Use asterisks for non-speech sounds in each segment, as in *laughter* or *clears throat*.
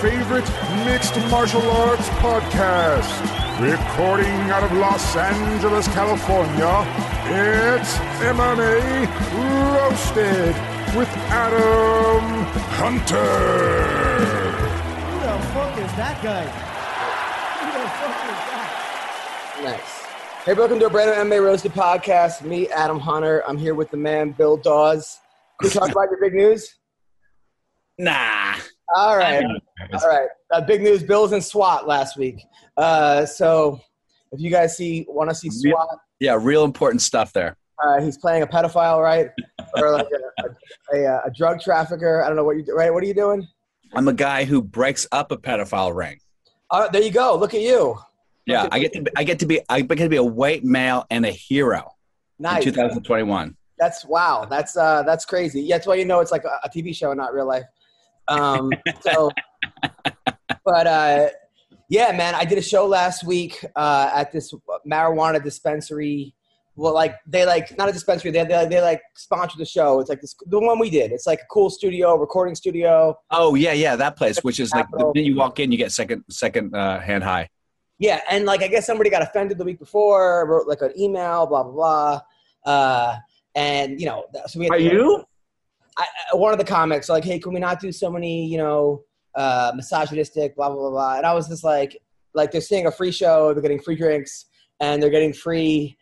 favorite mixed martial arts podcast. Recording out of Los Angeles, California, it's MMA Roasted with Adam Hunter. Who the fuck is that guy? Who the fuck is that? Nice. Hey, welcome to a brand new MMA Roasted podcast. Me, Adam Hunter. I'm here with the man, Bill Dawes. Can we talk *laughs* about your big news? Nah. All right. All right. Uh, big news Bills and SWAT last week. Uh, so if you guys see want to see SWAT, Yeah, real important stuff there. uh, he's playing a pedophile, right? Or like a, a, a, a drug trafficker. I don't know what you right? What are you doing? I'm a guy who breaks up a pedophile ring. Uh, there you go. Look at you. Yeah. I get to be, I get to be I get to be a white male and a hero Nice. in 2021. That's wow. That's uh, that's crazy. Yeah, that's why you know it's like a, a TV show, not real life. Um, so, but uh, yeah, man, I did a show last week uh, at this marijuana dispensary. Well, like they like not a dispensary. They they, they like sponsor the show. It's like this the one we did. It's like a cool studio, recording studio. Oh yeah, yeah, that place, which is like the minute you walk in, you get second second uh, hand high. Yeah, and like I guess somebody got offended the week before, wrote like an email, blah blah blah, uh, and you know, so we had Are you? I, one of the comics like, hey, can we not do so many, you know, uh, misogynistic, blah blah blah blah, and I was just like, like they're seeing a free show, they're getting free drinks, and they're getting free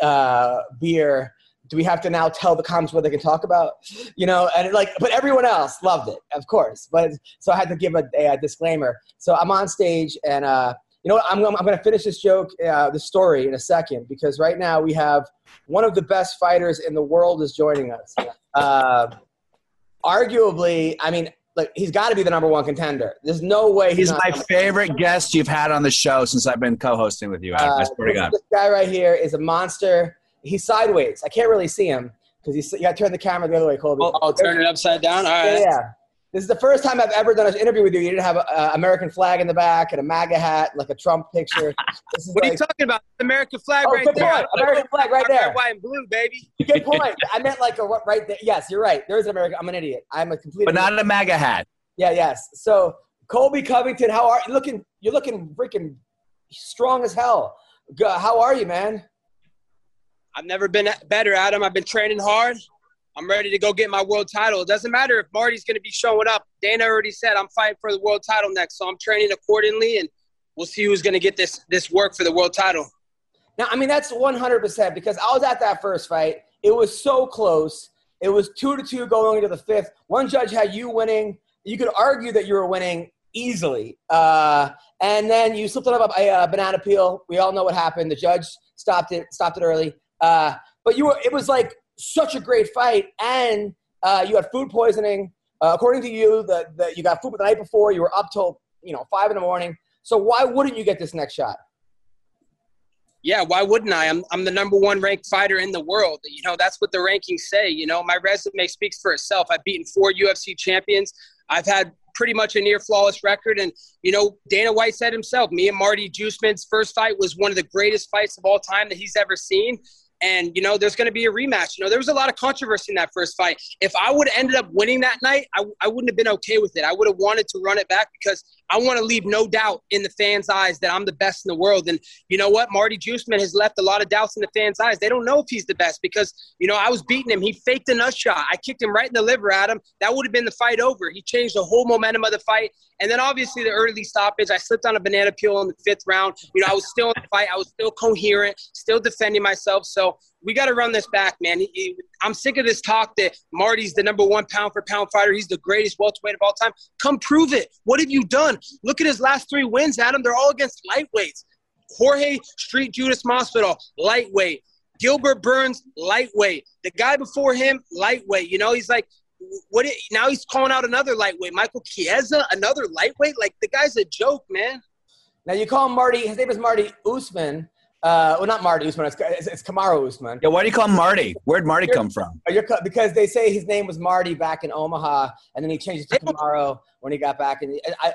uh, beer. Do we have to now tell the comics what they can talk about? You know, and like, but everyone else loved it, of course. But so I had to give a, a, disclaimer. So I'm on stage, and uh, you know what? I'm, I'm going to finish this joke, uh, the story, in a second because right now we have one of the best fighters in the world is joining us. Uh, arguably, I mean, like he's got to be the number one contender. There's no way He's not my number- favorite guest you've had on the show since I've been co-hosting with you. Adam. I Uh, swear to God. This guy right here is a monster. He's sideways. I can't really see him because he's. You got to turn the camera the other way, Colby. Oh, turn it upside down. All Yeah, yeah. This is the first time I've ever done an interview with you. You didn't have an American flag in the back and a MAGA hat, like a Trump picture. *laughs* This is What are you talking about? American flag Oh, right good there. point. American flag right Red, there. white, and blue, baby. *laughs* Good *laughs* point. I meant like a right there. Yes, you're right. There is an American. I'm an idiot. I'm a complete. But not a MAGA hat. Yeah. Yes. So Colby Covington, how are you looking? You're looking freaking strong as hell. How are you, man? I've never been better, Adam. I've been training hard. I'm ready to go get my world title. It doesn't matter if Marty's going to be showing up. Dana already said I'm fighting for the world title next, so I'm training accordingly, and we'll see who's going to get this this work for the world title. Now, I mean, that's 100% because I was at that first fight. It was so close. It was two to two going into the fifth. One judge had you winning. You could argue that you were winning easily. Uh, and then you slipped up a uh, banana peel. We all know what happened. The judge stopped it, stopped it early. Uh, but you were, it was like such a great fight. And uh, you had food poisoning. Uh, according to you, the, the, you got food the night before. You were up till, you know, five in the morning. So why wouldn't you get this next shot? Yeah, why wouldn't I? I'm I'm the number one ranked fighter in the world. You know, that's what the rankings say. You know, my resume speaks for itself. I've beaten four UFC champions. I've had pretty much a near flawless record. And, you know, Dana White said himself, me and Marty Juiceman's first fight was one of the greatest fights of all time that he's ever seen. And, you know, there's going to be a rematch. You know, there was a lot of controversy in that first fight. If I would have ended up winning that night, I, I wouldn't have been okay with it. I would have wanted to run it back because I want to leave no doubt in the fans' eyes that I'm the best in the world. And you know what? Marty Juiceman has left a lot of doubts in the fans' eyes. They don't know if he's the best because, you know, I was beating him. He faked a nut shot. I kicked him right in the liver at him. That would have been the fight over. He changed the whole momentum of the fight. And then obviously the early stoppage, I slipped on a banana peel in the fifth round. You know, I was still in the fight. I was still coherent, still defending myself. So we got to run this back, man. He- he- I'm sick of this talk that Marty's the number one pound for pound fighter. He's the greatest welterweight of all time. Come prove it. What have you done? Look at his last three wins, Adam. They're all against lightweights. Jorge Street Judas Masvidal, lightweight. Gilbert Burns, lightweight. The guy before him, lightweight. You know, he's like, what? it- Now he's calling out another lightweight. Michael Chiesa, another lightweight. Like the guy's a joke, man. Now you call him Marty. His name is Marty Usman. Uh, well, not Marty Usman. It's, it's, it's Kamaru Usman. Yeah, why do you call him Marty? Where'd Marty come from? You're, because they say his name was Marty back in Omaha, and then he changed it to Kamaru when he got back. And I,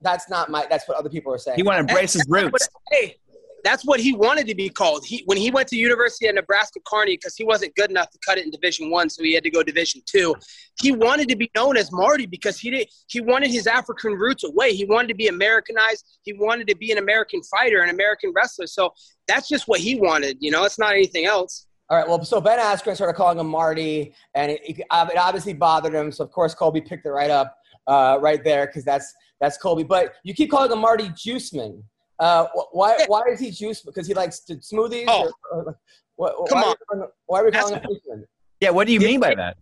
that's not my. That's what other people are saying. He wanted to embrace his roots. Hey, that's what he wanted to be called. He when he went to University of Nebraska Kearney because he wasn't good enough to cut it in Division One, so he had to go Division Two. He wanted to be known as Marty because he did. He wanted his African roots away. He wanted to be Americanized. He wanted to be an American fighter, an American wrestler. So that's just what he wanted. You know, it's not anything else. All right. Well, so Ben Askren started calling him Marty, and it, it, it obviously bothered him. So of course Colby picked it right up, uh, right there, because that's that's Colby. But you keep calling him Marty Juiceman. Uh, why why is he juice? Because he likes to smoothies. Oh. Or, or, what, Come why on. Are we, why are we calling That's- him Juiceman? Yeah, what do you mean by that?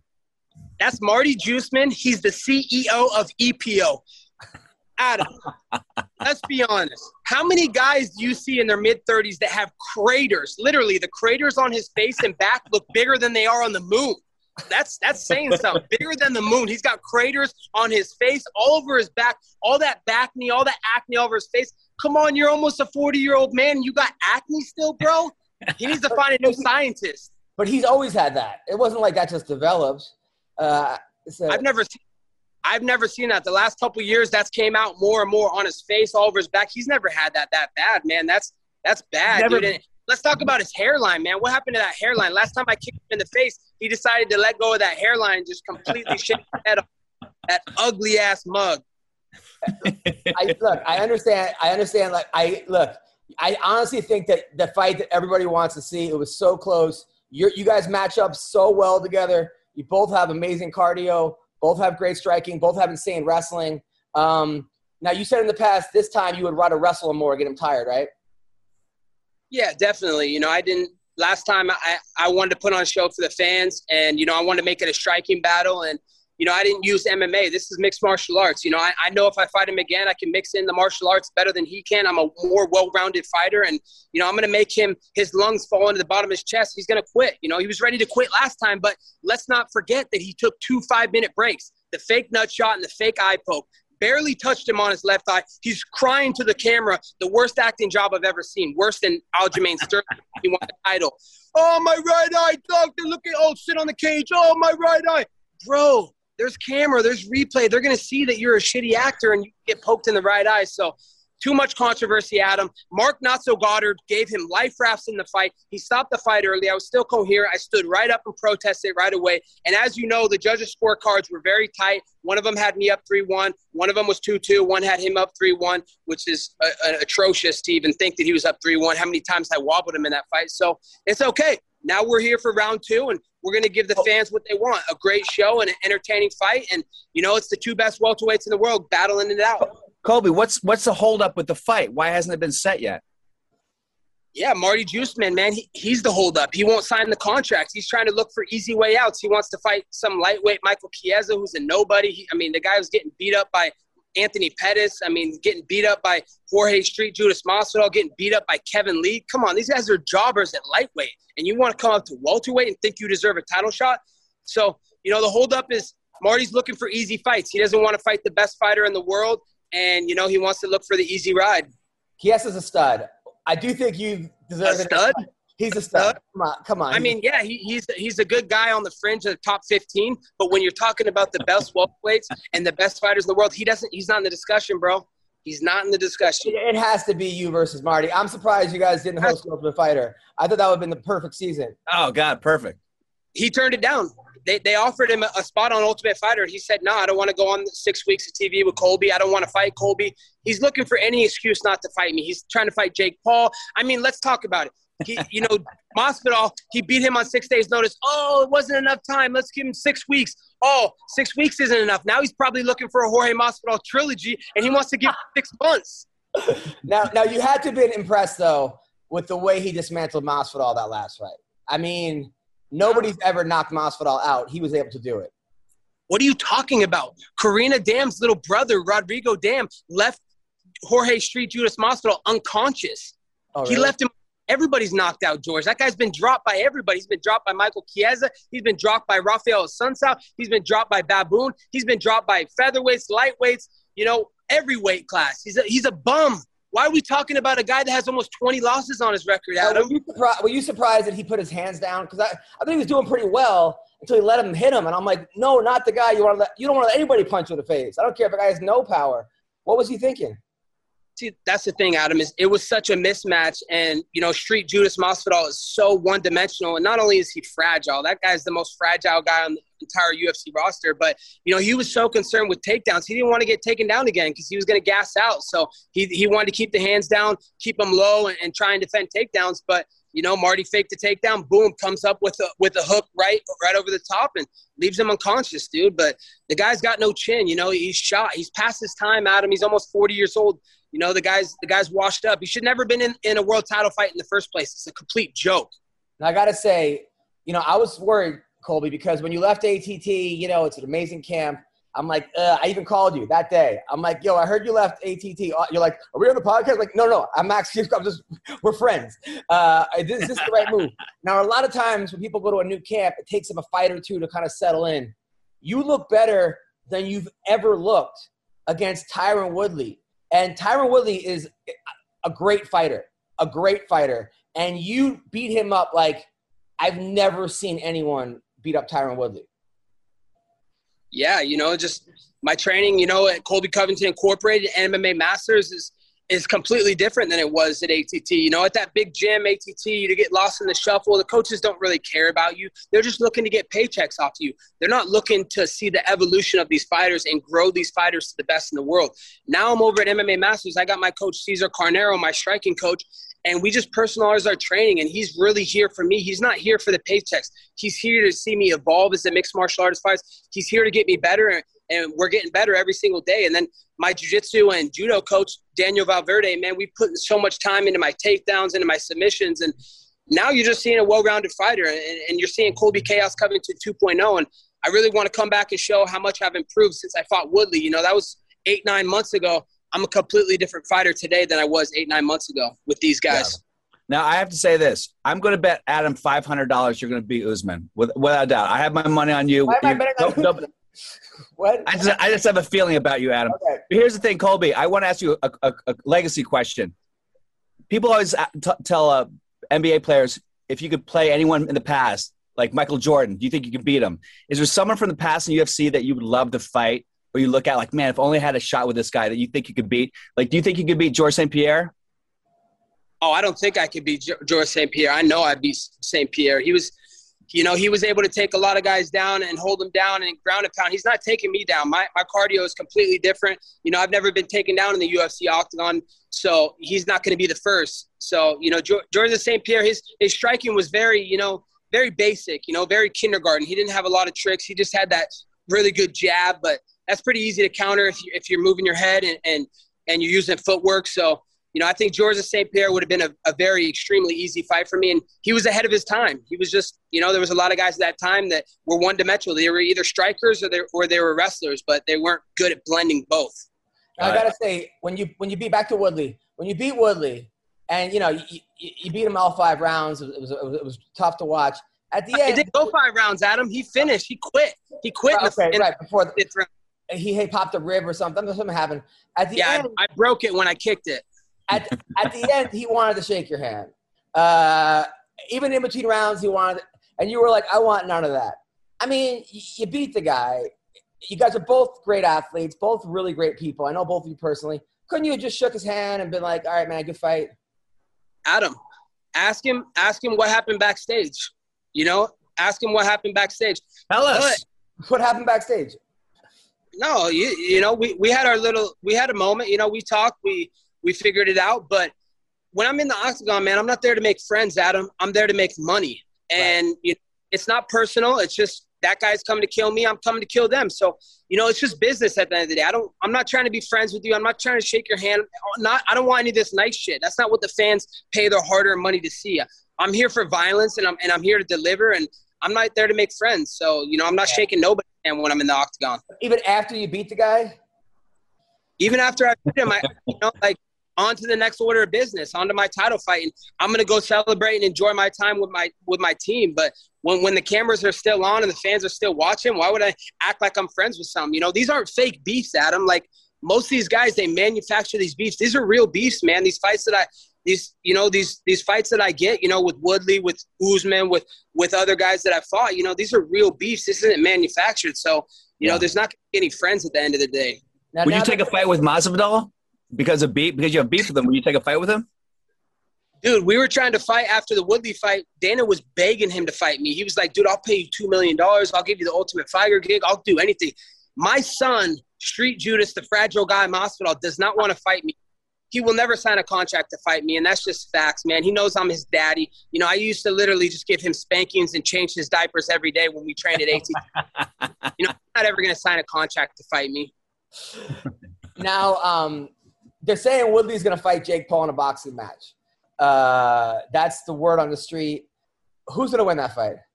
That's Marty Juiceman. He's the CEO of EPO. Adam, *laughs* let's be honest. How many guys do you see in their mid 30s that have craters? Literally, the craters on his face and back look bigger than they are on the moon. That's that's saying something. Bigger than the moon. He's got craters on his face, all over his back, all that back knee, all that acne all over his face. Come on, you're almost a 40 year old man. You got acne still, bro? He needs to find a new scientist. *laughs* But he's always had that. It wasn't like that just develops. Uh, so, I've never seen. I've never seen that. The last couple years, that's came out more and more on his face, all over his back. He's never had that that bad, man. That's that's bad, Never- dude. And let's talk about his hairline, man. What happened to that hairline? Last time I kicked him in the face, he decided to let go of that hairline, and just completely *laughs* shake his head off. That ugly ass mug. I look. I understand. I understand. Like I look. I honestly think that the fight that everybody wants to see. It was so close. you you guys match up so well together. You both have amazing cardio. Both have great striking. Both have insane wrestling. Um, now you said in the past this time you would rather wrestle him more, get him tired, right? Yeah, definitely. You know, I didn't last time. I I wanted to put on a show for the fans, and you know, I wanted to make it a striking battle, and you know, I didn't use MMA. This is mixed martial arts. You know, I, I know if I fight him again, I can mix in the martial arts better than he can. I'm a more well-rounded fighter, and you know, I'm going to make him his lungs fall into the bottom of his chest. He's going to quit. You know, he was ready to quit last time, but let's not forget that he took two five-minute breaks: the fake nut shot and the fake eye poke. Barely touched him on his left eye. He's crying to the camera. The worst acting job I've ever seen. Worse than Aljamain Sterling. *laughs* he won the title. Oh my right eye, doctor! Look at oh, sit on the cage. Oh my right eye, bro there's camera, there's replay. They're going to see that you're a shitty actor and you get poked in the right eye. So, too much controversy, Adam. Marc Not So Goddard gave him life rafts in the fight. He stopped the fight early. I was still coherent. I stood right up and protested right away. And as you know, the judges' scorecards were very tight. One of them had me up 3 1. One of them was 2 2. One had him up 3 1, which is uh, uh, atrocious to even think that he was up 3 1. How many times I wobbled him in that fight. So, it's okay. Now we're here for round two, and we're going to give the oh. fans what they want a great show and an entertaining fight. And, you know, it's the two best welterweights in the world battling it out. Colby, what's what's the holdup with the fight? Why hasn't it been set yet? Yeah, Marty Juiceman, man, he, he's the holdup. He won't sign the contract. He's trying to look for easy way outs. He wants to fight some lightweight Michael Chiesa, who's a nobody. He, I mean, the guy was getting beat up by Anthony Pettis. I mean, getting beat up by Jorge Street, Judas Masvidal, getting beat up by Kevin Lee. Come on, these guys are jobbers at lightweight, and you want to come up to welterweight and think you deserve a title shot? So, you know, the holdup is Marty's looking for easy fights. He doesn't want to fight the best fighter in the world, and you know he wants to look for the easy ride. Chiesa's a stud. I do think you deserve A it. stud? He's a stud. Come on, come on. I mean, yeah, he, he's he's a good guy on the fringe of the top 15. But when you're talking about the best *laughs* welterweights and the best fighters in the world, he doesn't. He's not in the discussion, bro. He's not in the discussion. it has to be you versus Marty. I'm surprised you guys didn't host *laughs* Ultimate Fighter. I thought that would have been the perfect season. Oh God, perfect. He turned it down. They, they offered him a, a spot on Ultimate Fighter. He said, "No, I don't want to go on six weeks of TV with Colby. I don't want to fight Colby." He's looking for any excuse not to fight me. He's trying to fight Jake Paul. I mean, let's talk about it. He, you know, Masvidal, he beat him on six days' notice. Oh, it wasn't enough time. Let's give him six weeks. Oh, six weeks isn't enough. Now he's probably looking for a Jorge Masvidal trilogy, and he wants to give six months. *laughs* Now, now you had to have been impressed though with the way he dismantled Masvidal that last fight. I mean, nobody's ever knocked Masvidal out. He was able to do it. What are you talking about? Carina Damm's little brother, Rodrigo Damm, left Jorge Street Judas Masvidal unconscious. Oh, He left him. Everybody's knocked out, George. That guy's been dropped by everybody. He's been dropped by Michael Chiesa. He's been dropped by Rafael Sunsao. He's been dropped by Baboon. He's been dropped by featherweights, lightweights. You know, every weight class. He's a he's a bum. why are we talking about a guy that has almost 20 losses on his record, Adam? were, you surprised, were you surprised that he put his hands down? Because I, I think he was doing pretty well until he let him hit him, and I'm like, no, not the guy you want to let. You don't want to let anybody punch you in the face. I don't care if a guy has no power. What was he thinking? See, that's the thing, Adam. Is it was such a mismatch, and you know, Street Judas Masvidal is so one-dimensional, and not only is he fragile, that guy's the most fragile guy on the entire UFC roster. But you know, he was so concerned with takedowns, he didn't want to get taken down again because he was going to gas out. So he he wanted to keep the hands down, keep them low, and, and try and defend takedowns. But you know, Marty faked the takedown, boom, comes up with a with a hook right right over the top and leaves him unconscious, dude. But the guy's got no chin. You know, he's shot. He's past his time, Adam. He's almost 40 years old. You know, the guy's the guy's washed up. He should never been in, in a world title fight in the first place. It's a complete joke. And I got to say, you know, I was worried, Colby, because when you left ATT, you know, it's an amazing camp. I'm like, uh, I even called you that day. I'm like, yo, I heard you left ATT. Uh, You're like, are we on the podcast? Like, no, no, I'm actually, *laughs* I'm just, we're friends. Uh, this, this is the right move. *laughs* Now, a lot of times when people go to a new camp, it takes them a fight or two to kind of settle in. You look better than you've ever looked against Tyron Woodley. And Tyron Woodley is a great fighter, a great fighter. And you beat him up like I've never seen anyone beat up Tyron Woodley. Yeah, you know, just my training, you know, at Colby Covington Incorporated MMA Masters is is completely different than it was at ATT. You know, at that big gym, ATT, you get lost in the shuffle. The coaches don't really care about you. They're just looking to get paychecks off you. They're not looking to see the evolution of these fighters and grow these fighters to the best in the world. Now I'm over at MMA Masters. I got my coach Cesar Carnero, my striking coach, and we just personalize our training. And he's really here for me. He's not here for the paychecks. He's here to see me evolve as a mixed martial artist fighter. He's here to get me better and we're getting better every single day. And then my jiu-jitsu and judo coach, Daniel Valverde, man, we put so much time into my takedowns, into my submissions. And now you're just seeing a well-rounded fighter and, and you're seeing Colby Chaos coming to 2.0. And I really want to come back and show how much I've improved since I fought Woodley. You know, that was eight, nine months ago. I'm a completely different fighter today than I was eight, nine months ago with these guys. Yeah. Now I have to say this: I'm going to bet Adam five hundred dollars you're going to beat Usman with, without a doubt. I have my money on you. Why am I betting on no, no, Usman? What? I just, I just have a feeling about you, Adam. Okay. Here's the thing, Colby. I want to ask you a, a, a legacy question. People always uh, t- tell uh, NBA players if you could play anyone in the past, like Michael Jordan, do you think you could beat him? Is there someone from the past in UFC that you would love to fight, or you look at like, man, if only I had a shot with this guy that you think you could beat? Like, do you think you could beat George St. Pierre? Oh, I don't think I could beat Jo- George St. Pierre. I know I'd beat St. Pierre. He was, you know, he was able to take a lot of guys down and hold them down and ground and pound. He's not taking me down. My, my cardio is completely different. You know, I've never been taken down in the UFC octagon, so he's not going to be the first. So, you know, George St. Pierre, his, his striking was very, you know, very basic, you know, very kindergarten. He didn't have a lot of tricks. He just had that really good jab, but that's pretty easy to counter if, you, if you're moving your head and, and, and you're using footwork. So, you know, I think George St. Pierre would have been a, a very extremely easy fight for me. And he was ahead of his time. He was just, you know, there was a lot of guys at that time that were one dimensional. They were either strikers or they, or they were wrestlers, but they weren't good at blending both. I gotta say, when you when you beat back to Woodley, when you beat Woodley, and you know you, you, you beat him all five rounds, it was, it was it was tough to watch. At the It end, didn't go five rounds, Adam. He finished. He quit. He quit. in okay, in right before the, the fifth round. he had popped a rib or something. Something happened. At the Yeah, end, I, I broke it when I kicked it. At, at the end, he wanted to shake your hand. Uh, even in between rounds, he wanted, and you were like, "I want none of that." I mean, you, you beat the guy. You guys are both great athletes, both really great people. I know both of you personally. Couldn't you have just shook his hand and been like, "All right, man, good fight"? Adam, ask him. Ask him what happened backstage. You know, ask him what happened backstage. Tell us. What happened backstage? No, you, you know, we, we had our little, we had a moment, you know, we talked, we, we figured it out. But when I'm in the octagon, man, I'm not there to make friends, Adam. I'm there to make money. And you it's not personal. It's just that guy's coming to kill me. I'm coming to kill them. So, you know, it's just business at the end of the day. I don't, I'm not trying to be friends with you. I'm not trying to shake your hand. Not, I don't want any of this nice shit. That's not what the fans pay their hard earned money to see. I'm here for violence and I'm, and I'm here to deliver. And I'm not there to make friends. So, you know, I'm not shaking nobody's hand when I'm in the octagon. Even after you beat the guy? even after I beat him, I you know like on to the next order of business, on to my title fight, and I'm gonna go celebrate and enjoy my time with my with my team. But when when the cameras are still on and the fans are still watching, why would I act like I'm friends with some? You know, these aren't fake beefs, Adam. Like most of these guys they manufacture these beefs. These are real beefs, man. These fights that I these you know these these fights that I get, you know, with Woodley, with Usman, with with other guys that I fought, you know, these are real beefs. This isn't manufactured. So, you Yeah. know, there's not any friends at the end of the day. Now, Would you take a fight with Masvidal because of beef? Because you have beef with them? Would you take a fight with him? Dude, we were trying to fight after the Woodley fight. Dana was begging him to fight me. He was like, dude, I'll pay you $2 million. I'll give you the ultimate fighter gig. I'll do anything. My son, Street Judas, the fragile guy, in hospital, does not want to fight me. He will never sign a contract to fight me, and that's just facts, man. He knows I'm his daddy. You know, I used to literally just give him spankings and change his diapers every day when we trained at AT. *laughs* you know, I'm not ever going to sign a contract to fight me. *laughs* Now, um, they're saying Woodley's going to fight Jake Paul in a boxing match. Uh, that's the word on the street. Who's going to win that fight? *laughs*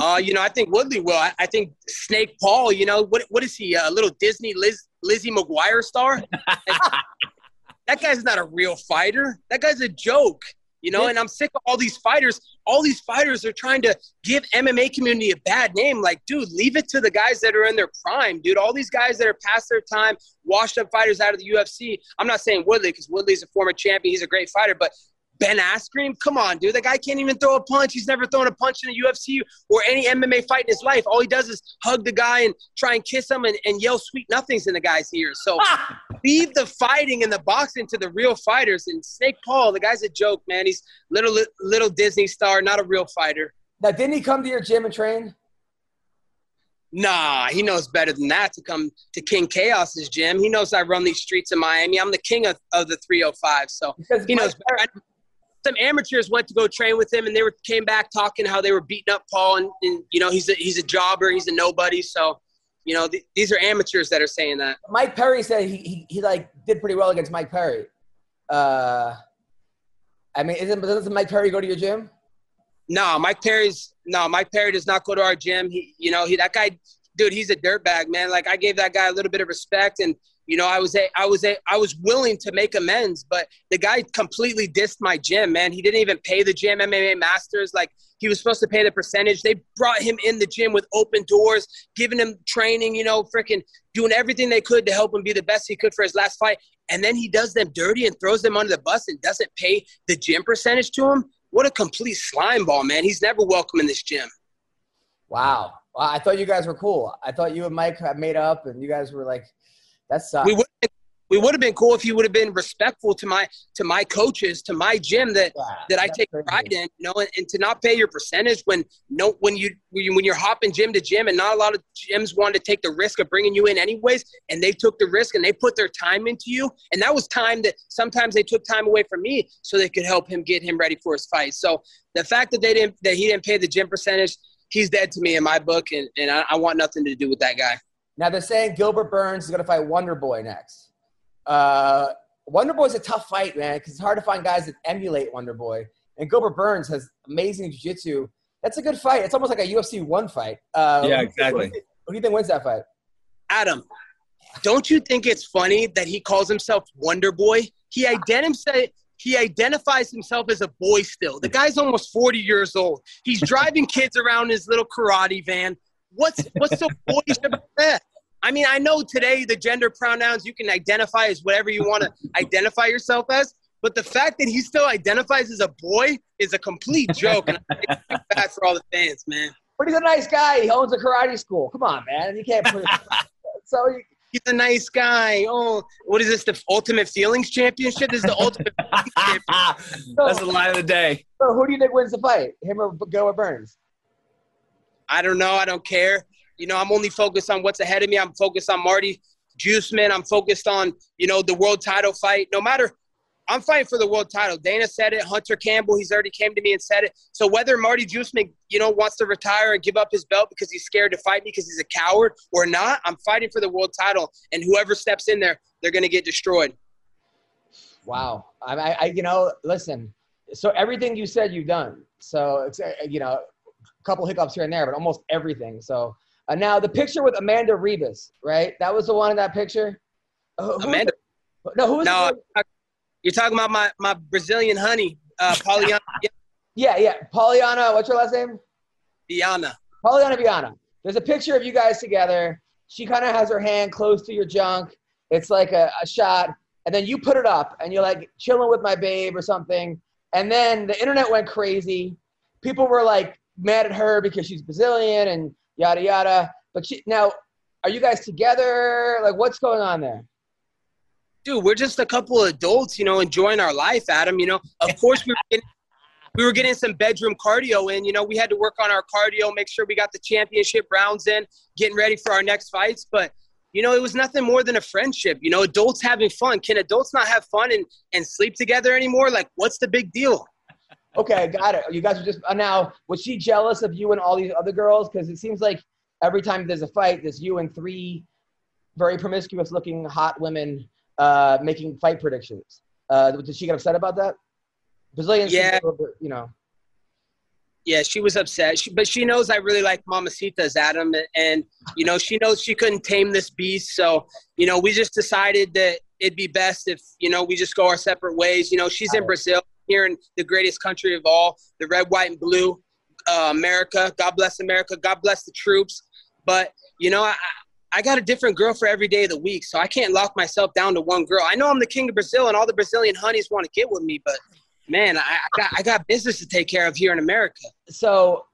Uh, you know, I think Woodley will. I, I think Snake Paul. You know, what what is he? A little Disney Liz, Lizzie McGuire star? *laughs* that guy's not a real fighter. That guy's a joke. You know, and I'm sick of all these fighters. All these fighters are trying to give MMA community a bad name. Like, dude, leave it to the guys that are in their prime, dude. All these guys that are past their time, washed up fighters out of the UFC. I'm not saying Woodley because Woodley's a former champion. He's a great fighter, but Ben Askren, come on, dude. The guy can't even throw a punch. He's never thrown a punch in the UFC or any MMA fight in his life. All he does is hug the guy and try and kiss him and, and yell sweet nothings in the guy's ears. So *laughs* ah! Leave the fighting and the boxing to the real fighters. And Snake Paul, the guy's a joke, man. He's little little Disney star, not a real fighter. Now, didn't he come to your gym and train? Nah, he knows better than that to come to King Chaos's gym. He knows I run these streets in Miami. I'm the king of, of the 305. So Because he knows better. Some amateurs went to go train with him, and they were came back talking how they were beating up Paul, and, and you know he's a, he's a jobber, he's a nobody. So, you know th- these are amateurs that are saying that. Mike Perry said he, he, he like did pretty well against Mike Perry. Uh, I mean, isn't doesn't Mike Perry go to your gym? No, Mike Perry's no, Mike Perry does not go to our gym. He, you know, he that guy, dude, he's a dirtbag, man. Like I gave that guy a little bit of respect, and you know, I was a, I was a, I was willing to make amends, but the guy completely dissed my gym, man. He didn't even pay the gym MMA Masters like he was supposed to pay the percentage. They brought him in the gym with open doors, giving him training, you know, freaking doing everything they could to help him be the best he could for his last fight. And then he does them dirty and throws them under the bus and doesn't pay the gym percentage to him. What a complete slime ball, man. He's never welcome in this gym. Wow. Well, I thought you guys were cool. I thought you and Mike had made up, and you guys were like, "That sucks." We would we would have been cool if you would have been respectful to my to my coaches, to my gym that Yeah, that I take crazy. pride in, you know, and, and to not pay your percentage when no when you when you- when you're hopping gym to gym and not a lot of gyms wanted to take the risk of bringing you in anyways, and they took the risk and they put their time into you, and that was time that sometimes they took time away from me so they could help him get him ready for his fight. So the fact that they didn't that he didn't pay the gym percentage, he's dead to me in my book, and and I, I want nothing to do with that guy. Now they're saying Gilbert Burns is going to fight Wonder Boy next. Uh, Wonder Boy's a tough fight, man, because it's hard to find guys that emulate Wonder Boy. And Gilbert Burns has amazing jiu-jitsu. That's a good fight. It's almost like a UFC one fight. Uh, Yeah, who- exactly. Who, do you- who do you think wins that fight? Adam, don't you think it's funny that he calls himself Wonder Boy? He identifies he identifies himself as a boy still. The guy's almost 40 years old. He's driving kids around his little karate van. What's what's so boyish about that? I mean, I know today the gender pronouns you can identify as whatever you want to *laughs* identify yourself as, but the fact that he still identifies as a boy is a complete joke, and I think it's bad for all the fans, man. But he's a nice guy. He owns a karate school. Come on, man. You can't put *laughs* so you- He's a nice guy. Oh, what is this? The Ultimate Feelings Championship? This is the Ultimate *laughs* Championship. That's the line of the day. so who do you think wins the fight? Him or Gilbert Burns? I don't know. I don't care. You know, I'm only focused on what's ahead of me. I'm focused on Marty Juiceman. I'm focused on, you know, the world title fight. No matter, I'm fighting for the world title. Dana said it. Hunter Campbell, he's already came to me and said it. So whether Marty Juiceman, you know, wants to retire and give up his belt because he's scared to fight me because he's a coward or not, I'm fighting for the world title. And whoever steps in there, they're going to get destroyed. Wow. I, I, you know, listen. So everything you said, you've done. So it's, uh, you know, a couple hiccups here and there, but almost everything. So uh, now the picture with Amanda Ribas, right? That was the one in that picture. Uh, Amanda? No, who was no, it? you're talking about my, my Brazilian honey, uh, *laughs* Polyana Yeah, yeah. Polyana. What's your last name? Diana. Polyana Viana. There's a picture of you guys together. she kind of has her hand close to your junk. It's like a, a shot, and then you put it up, and you're like chilling with my babe or something. And then the internet went crazy. People were like mad at her because she's Brazilian and yada yada. But she, now, are you guys together? Like, what's going on there? dude, we're just a couple of adults, you know, enjoying our life, Adam. You know, of course we were getting, we were getting some bedroom cardio in. You know, we had to work on our cardio, make sure we got the championship rounds in, getting ready for our next fights. But you know, it was nothing more than a friendship. You know, adults having fun. Can adults not have fun and and sleep together anymore? Like, what's the big deal? Okay, I got it. You guys are just uh, now. Was she jealous of you and all these other girls? Because it seems like every time there's a fight, there's you and three very promiscuous-looking hot women uh, making fight predictions. Uh, did she get upset about that? Brazilian, Yeah. you know. Yeah, she was upset, she, but she knows I really like Mamacitas, Adam, and you know she knows she couldn't tame this beast. So you know we just decided that it'd be best if you know we just go our separate ways. You know she's in Brazil, here in the greatest country of all, the red, white, and blue, uh, America. God bless America. God bless the troops. But you know I. I got a different girl for every day of the week, so I can't lock myself down to one girl. I know I'm the king of Brazil, and all the Brazilian honeys want to get with me, but man, I, I got I got business to take care of here in America. So,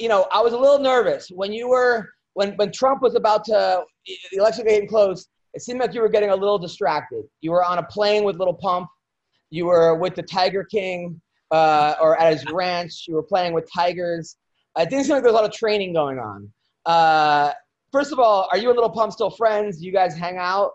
you know, I was a little nervous when you were when when Trump was about to the election getting close. It seemed like you were getting a little distracted. You were on a plane with Little Pump. You were with the Tiger King, uh, or at his ranch. You were playing with tigers. It didn't seem like there was a lot of training going on. Uh, first of all, are you and Little Pump still friends? Do you guys hang out?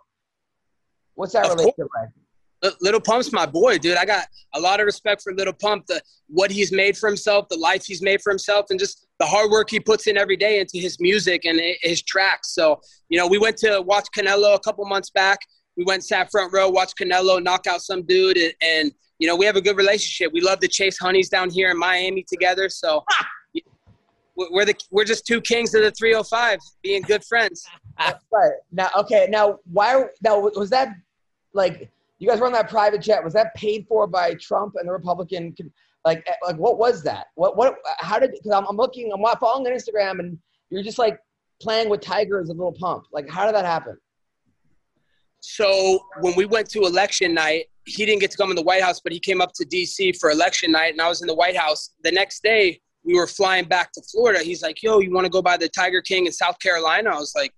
What's that Of relationship like? Little Pump's my boy, dude. I got a lot of respect for Little Pump, the what he's made for himself, the life he's made for himself, and just the hard work he puts in every day into his music and his tracks. So, you know, we went to watch Canelo a couple months back. We went sat front row, watched Canelo knock out some dude, and, and you know, we have a good relationship. We love to chase honeys down here in Miami together. So, we're the we're just two kings of the 305, being good friends. *laughs* Right now, okay. Now, why? Now, was that like you guys were on that private jet? Was that paid for by Trump and the Republican? Like, eh, like what was that? What? What? How did? Because I'm, I'm looking, I'm following on Instagram, and you're just like playing with tigers a little pump. Like, how did that happen? So when we went to election night, he didn't get to come in the White House, but he came up to DC for election night, and I was in the White House. The next day, we were flying back to Florida. He's like, "Yo, you want to go by the Tiger King in South Carolina?" I was like,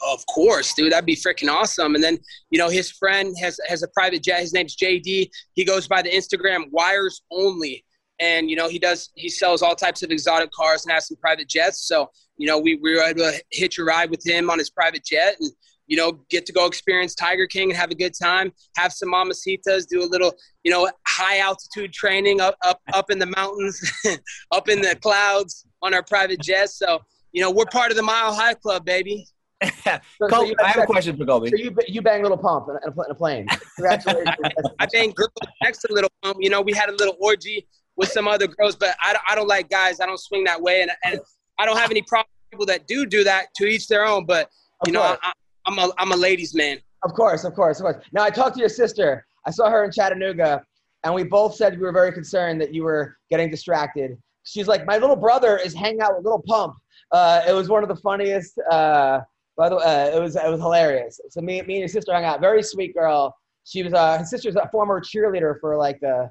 "Of course, dude. That'd be freaking awesome." And then, you know, his friend has has a private jet. His name's JD. He goes by the Instagram Wires Only, and you know, he does he sells all types of exotic cars and has some private jets. So, you know, we, we were able to hitch a ride with him on his private jet and you know, get to go experience Tiger King and have a good time, have some mamacitas, do a little, you know, high altitude training up up up in the mountains, *laughs* up in the clouds on our private jets. So, you know, we're part of the Mile High Club, baby. *laughs* So- so Colby, you- I have a question for Colby. So you you bang little pump in a, in a plane. Congratulations. *laughs* I banged girls next to Little Pump. You know, we had a little orgy with some other girls, but I, don't- I don't like guys. I don't swing that way, and, and I don't have any problem with people that do do that. To each their own. But you know, course. I, I'm a I'm a ladies' man. Of course, of course, of course. Now I talked to your sister. I saw her in Chattanooga, and we both said we were very concerned that you were getting distracted. She's like, my little brother is hanging out with Little Pump. Uh, it was one of the funniest. Uh, by the way, uh, it was it was hilarious. So me, me and your sister hung out. Very sweet girl. She was uh, his sister's a former cheerleader for like the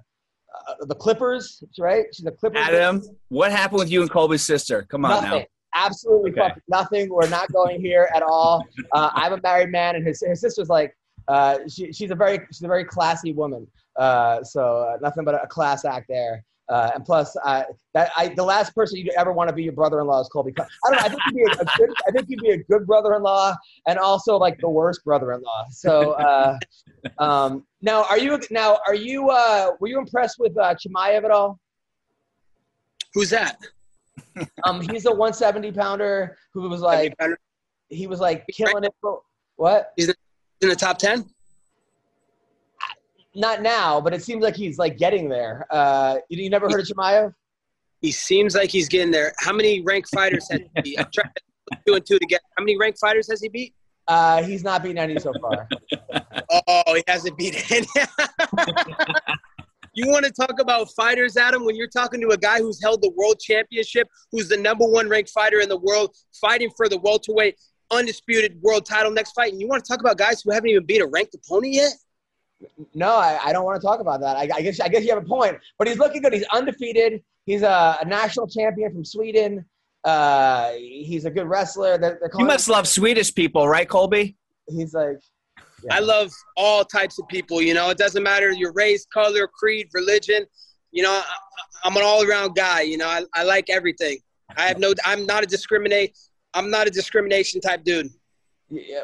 uh, the Clippers, right? She's a Clippers. Adam, what happened with you and Colby's sister? Come on Nothing. now. Absolutely Okay. fucking nothing. We're not going here at all. Uh, I'm a married man, and his, his sister's like, uh, she, she's a very she's a very classy woman. Uh, so uh, nothing but a class act there. Uh, and plus, uh, that I the last person you'd ever want to be your brother-in-law is Colby. Co- I don't know. I think you'd be a, a good. I think you'd be a good brother-in-law, and also like the worst brother-in-law. So uh, um, now, are you now? Are you? Uh, were you impressed with uh, Chimaev at all? Who's that? Um, he's a 170 pounder who was like he was like killing it. For, what? He's in the top ten. Not now, but it seems like he's like getting there. Uh, you, you never heard of Chimaev? He seems like he's getting there. How many ranked fighters has he beat? I'm trying to put two and two together. How many ranked fighters has he beat? Uh, he's not beaten any so far. *laughs* Oh, he hasn't beat any. *laughs* you want to talk about fighters, Adam? When you're talking to a guy who's held the world championship, who's the number one ranked fighter in the world, fighting for the welterweight, undisputed world title next fight. And you want to talk about guys who haven't even beat a ranked opponent yet? No, I, I don't want to talk about that. I, I guess I guess you have a point, but he's looking good. He's undefeated. He's a, a national champion from Sweden. Uh, he's a good wrestler. They're, they're You calling must love Swedish people, right, Colby? He's like, I love all types of people. You know, it doesn't matter your race, color, creed, religion. You know, I, I'm an all-around guy. You know, I, I like everything. I have no. I'm not a discriminate. I'm not a discrimination type dude.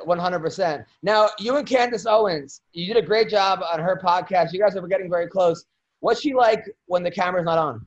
Hundred percent. Now, you and Candace Owens, you did a great job on her podcast. You guys are getting very close. What's she like when the camera's not on?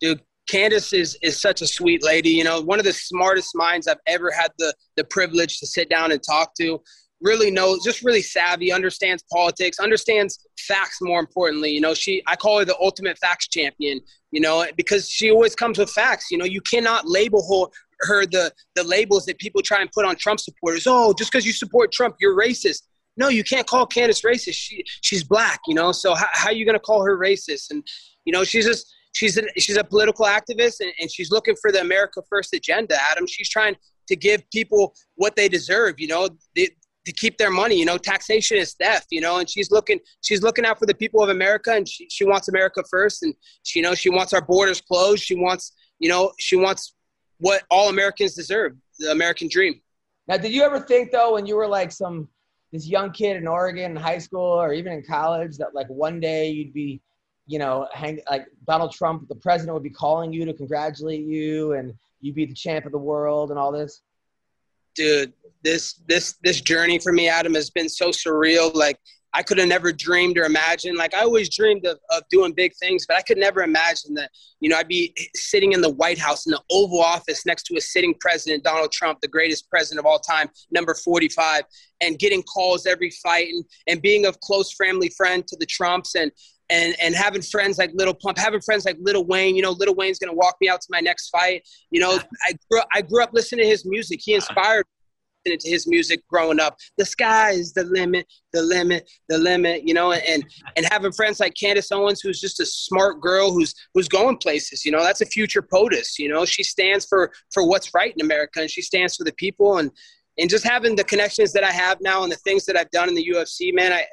dude candace is is such a sweet lady you know one of the smartest minds i've ever had the the privilege to sit down and talk to really knows just really savvy understands politics understands facts more importantly. You know she i call her the ultimate facts champion you know because she always comes with facts. You know you cannot label her, her the the labels that people try and put on trump supporters. Oh just because you support trump you're racist. No you can't call candace racist. She she's black you know so how, how are you going to call her racist? And you know she's just she's a, she's a political activist and, and she's looking for the America First agenda, Adam. She's trying to give people what they deserve, you know, they, to keep their money. You know, taxation is theft, you know, and she's looking she's looking out for the people of America and she, she wants America first and she, you know, she wants our borders closed. She wants, you know, she wants what all Americans deserve, the American dream. Now, did you ever think though, when you were like some this young kid in Oregon in high school or even in college, that like one day you'd be you know, hang like Donald Trump, the president would be calling you to congratulate you and you'd be the champ of the world and all this? Dude, this this this journey for me, Adam, has been so surreal. Like I could have never dreamed or imagined. Like I always dreamed of, of doing big things, but I could never imagine that, you know, I'd be sitting in the White House in the Oval Office next to a sitting president, Donald Trump, the greatest president of all time, number 45, and getting calls every fight and, and being a close family friend to the Trumps and and and having friends like Little Pump, having friends like Little Wayne. You know, Little Wayne's gonna walk me out to my next fight. You know, I grew I grew up listening to his music. He uh-huh. inspired me listening to his music growing up. The sky is the limit, the limit, the limit. You know, and and having friends like Candace Owens, who's just a smart girl who's who's going places. You know, that's a future POTUS. You know, she stands for for what's right in America, and she stands for the people and. And just having the connections that I have now and the things that I've done in the UFC, man, I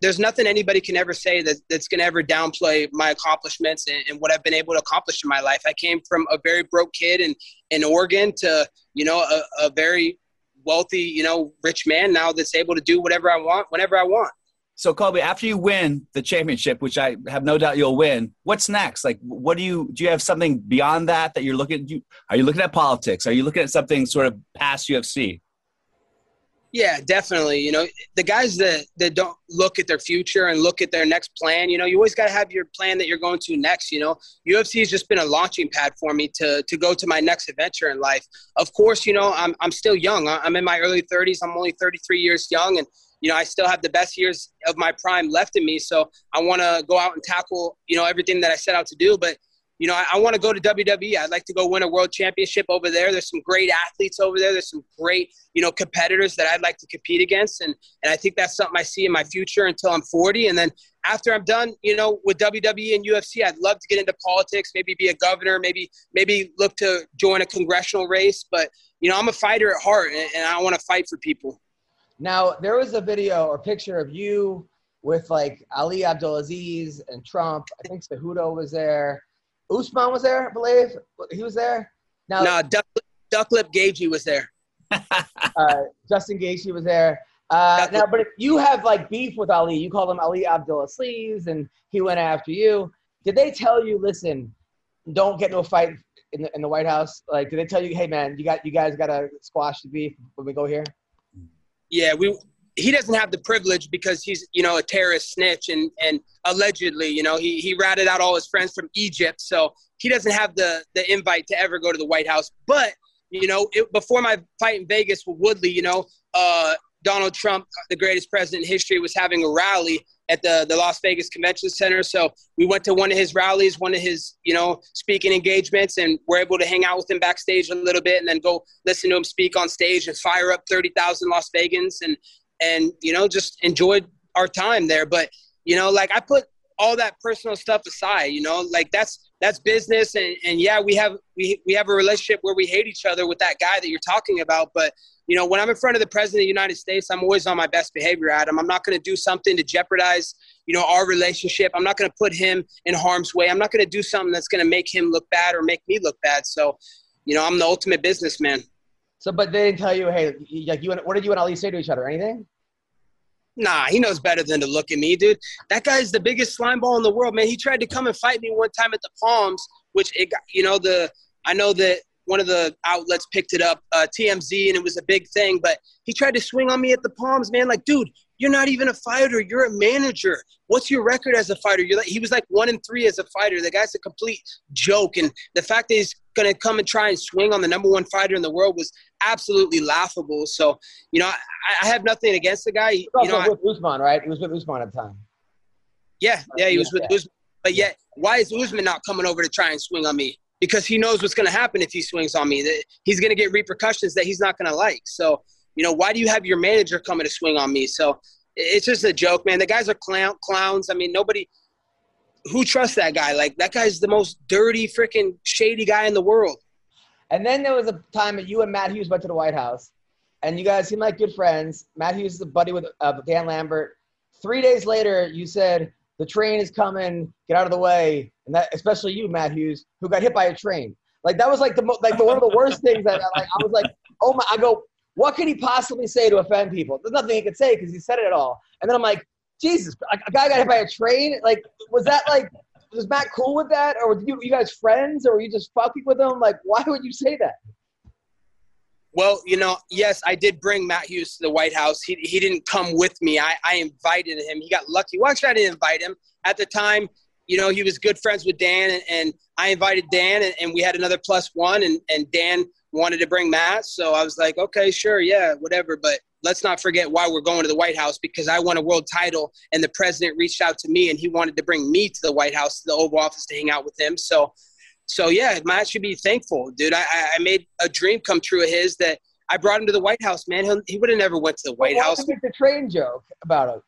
there's nothing anybody can ever say that, that's going to ever downplay my accomplishments and, and, what I've been able to accomplish in my life. I came from a very broke kid in, in Oregon to, you know, a, a very wealthy, you know, rich man now that's able to do whatever I want whenever I want. So Colby, after you win the championship, which I have no doubt you'll win, what's next? Like, what do you do? You have something beyond that that you're looking? You, are you looking at politics? Are you looking at something sort of past UFC? Yeah, definitely. You know, the guys that, that don't look at their future and look at their next plan, you know, you always got to have your plan that you're going to next. You know, UFC has just been a launching pad for me to, to go to my next adventure in life. Of course, you know, I'm, I'm still young. I'm in my early 30s. I'm only 33 years young. And, you know, I still have the best years of my prime left in me. So I want to go out and tackle, you know, everything that I set out to do. But you know, I, I want to go to WWE. I'd like to go win a world championship over there. There's some great athletes over there. There's some great, you know, competitors that I'd like to compete against. And, and I think that's something I see in my future until I'm 40. And then after I'm done, you know, with WWE and UFC, I'd love to get into politics, maybe be a governor, maybe, maybe look to join a congressional race. But, you know, I'm a fighter at heart and, and I want to fight for people. Now, there was a video or picture of you with like Ali Abdelaziz and Trump. I think Cejudo was there. Usman was there, I believe. He was there. Now, no, Duck, Ducklip Gaethje *laughs* was there. uh, Justin Gaethje was there. Uh, now, but if you have like beef with Ali, you call him Ali Abdelaziz, and he went after you. Did they tell you, listen, don't get no fight in the, in the White House? Like, did they tell you, hey man, you got you guys got to squash the beef when we go here? Yeah, we he doesn't have the privilege because he's you know a terrorist snitch and and allegedly you know he he ratted out all his friends from Egypt. So he doesn't have the the invite to ever go to the White House. But you know it, before my fight in Vegas with Woodley you know uh, Donald Trump the greatest president in history was having a rally at the the Las Vegas Convention Center. So we went to one of his rallies one of his you know speaking engagements and we're able to hang out with him backstage a little bit and then go listen to him speak on stage and fire up 30,000 Las Vegans and and you know just enjoyed our time there. But you know, like I put all that personal stuff aside, you know, like that's that's business and, and yeah, we have we we have a relationship where we hate each other with that guy that you're talking about. But, you know, when I'm in front of the president of the United States, I'm always on my best behavior, Adam. I'm not gonna do something to jeopardize, you know, our relationship. I'm not gonna put him in harm's way. I'm not gonna do something that's gonna make him look bad or make me look bad. So, you know, I'm the ultimate businessman. So, but they didn't tell you, hey, like you, what did you and Ali say to each other? Anything? Nah, he knows better than to look at me, dude. That guy's the biggest slime ball in the world, man. He tried to come and fight me one time at the Palms, which it got, you know, the I know that one of the outlets picked it up, uh, TMZ, and it was a big thing. But he tried to swing on me at the Palms, man. Like, dude, you're not even a fighter. You're a manager. What's your record as a fighter? You're like, he was like one in three as a fighter. The guy's a complete joke. And the fact that he's going to come and try and swing on the number one fighter in the world was absolutely laughable. So, you know, I, I have nothing against the guy. He was You know, also I, with Usman, right? He was with Usman at the time. yeah, yeah, he was with Yeah. Usman. But yet, why is Usman not coming over to try and swing on me? Because he knows what's going to happen if he swings on me. That he's going to get repercussions that he's not going to like. So, you know, why do you have your manager coming to swing on me? So, it's just a joke, man. The guys are clown clowns. I mean, nobody who trusts that guy. Like that guy's the most dirty, freaking shady guy in the world. And then there was a time that you and Matt Hughes went to the White House, and you guys seemed like good friends. Matt Hughes is a buddy with uh, Dan Lambert. Three days later, you said the train is coming, get out of the way, and that especially you, Matt Hughes, who got hit by a train. Like that was like the mo- like the, one of the worst things that like I was like, oh my! I go, what could he possibly say to offend people? There's nothing he could say because he said it all. And then I'm like, Jesus, a guy got hit by a train. Like, was that like? Was Matt cool with that, or were you, you guys friends, or were you just fucking with him? Like, why would you say that? Well, you know, yes, I did bring Matt Hughes to the White House. He, he didn't come with me. I, I invited him. He got lucky. Well, actually, I didn't invite him. At the time, you know, he was good friends with Dan, and, and I invited Dan, and, and we had another plus one, and, and Dan wanted to bring Matt. So I was like, okay, sure, yeah, whatever. But let's not forget why we're going to the White House because I won a world title, and the president reached out to me, and he wanted to bring me to the White House, to the Oval Office, to hang out with him. So, so yeah, Matt should be thankful, dude. I, I- made a dream come true of his that I brought him to the White House, man. He'll, he would have never went to the White Why House, make the train joke about it?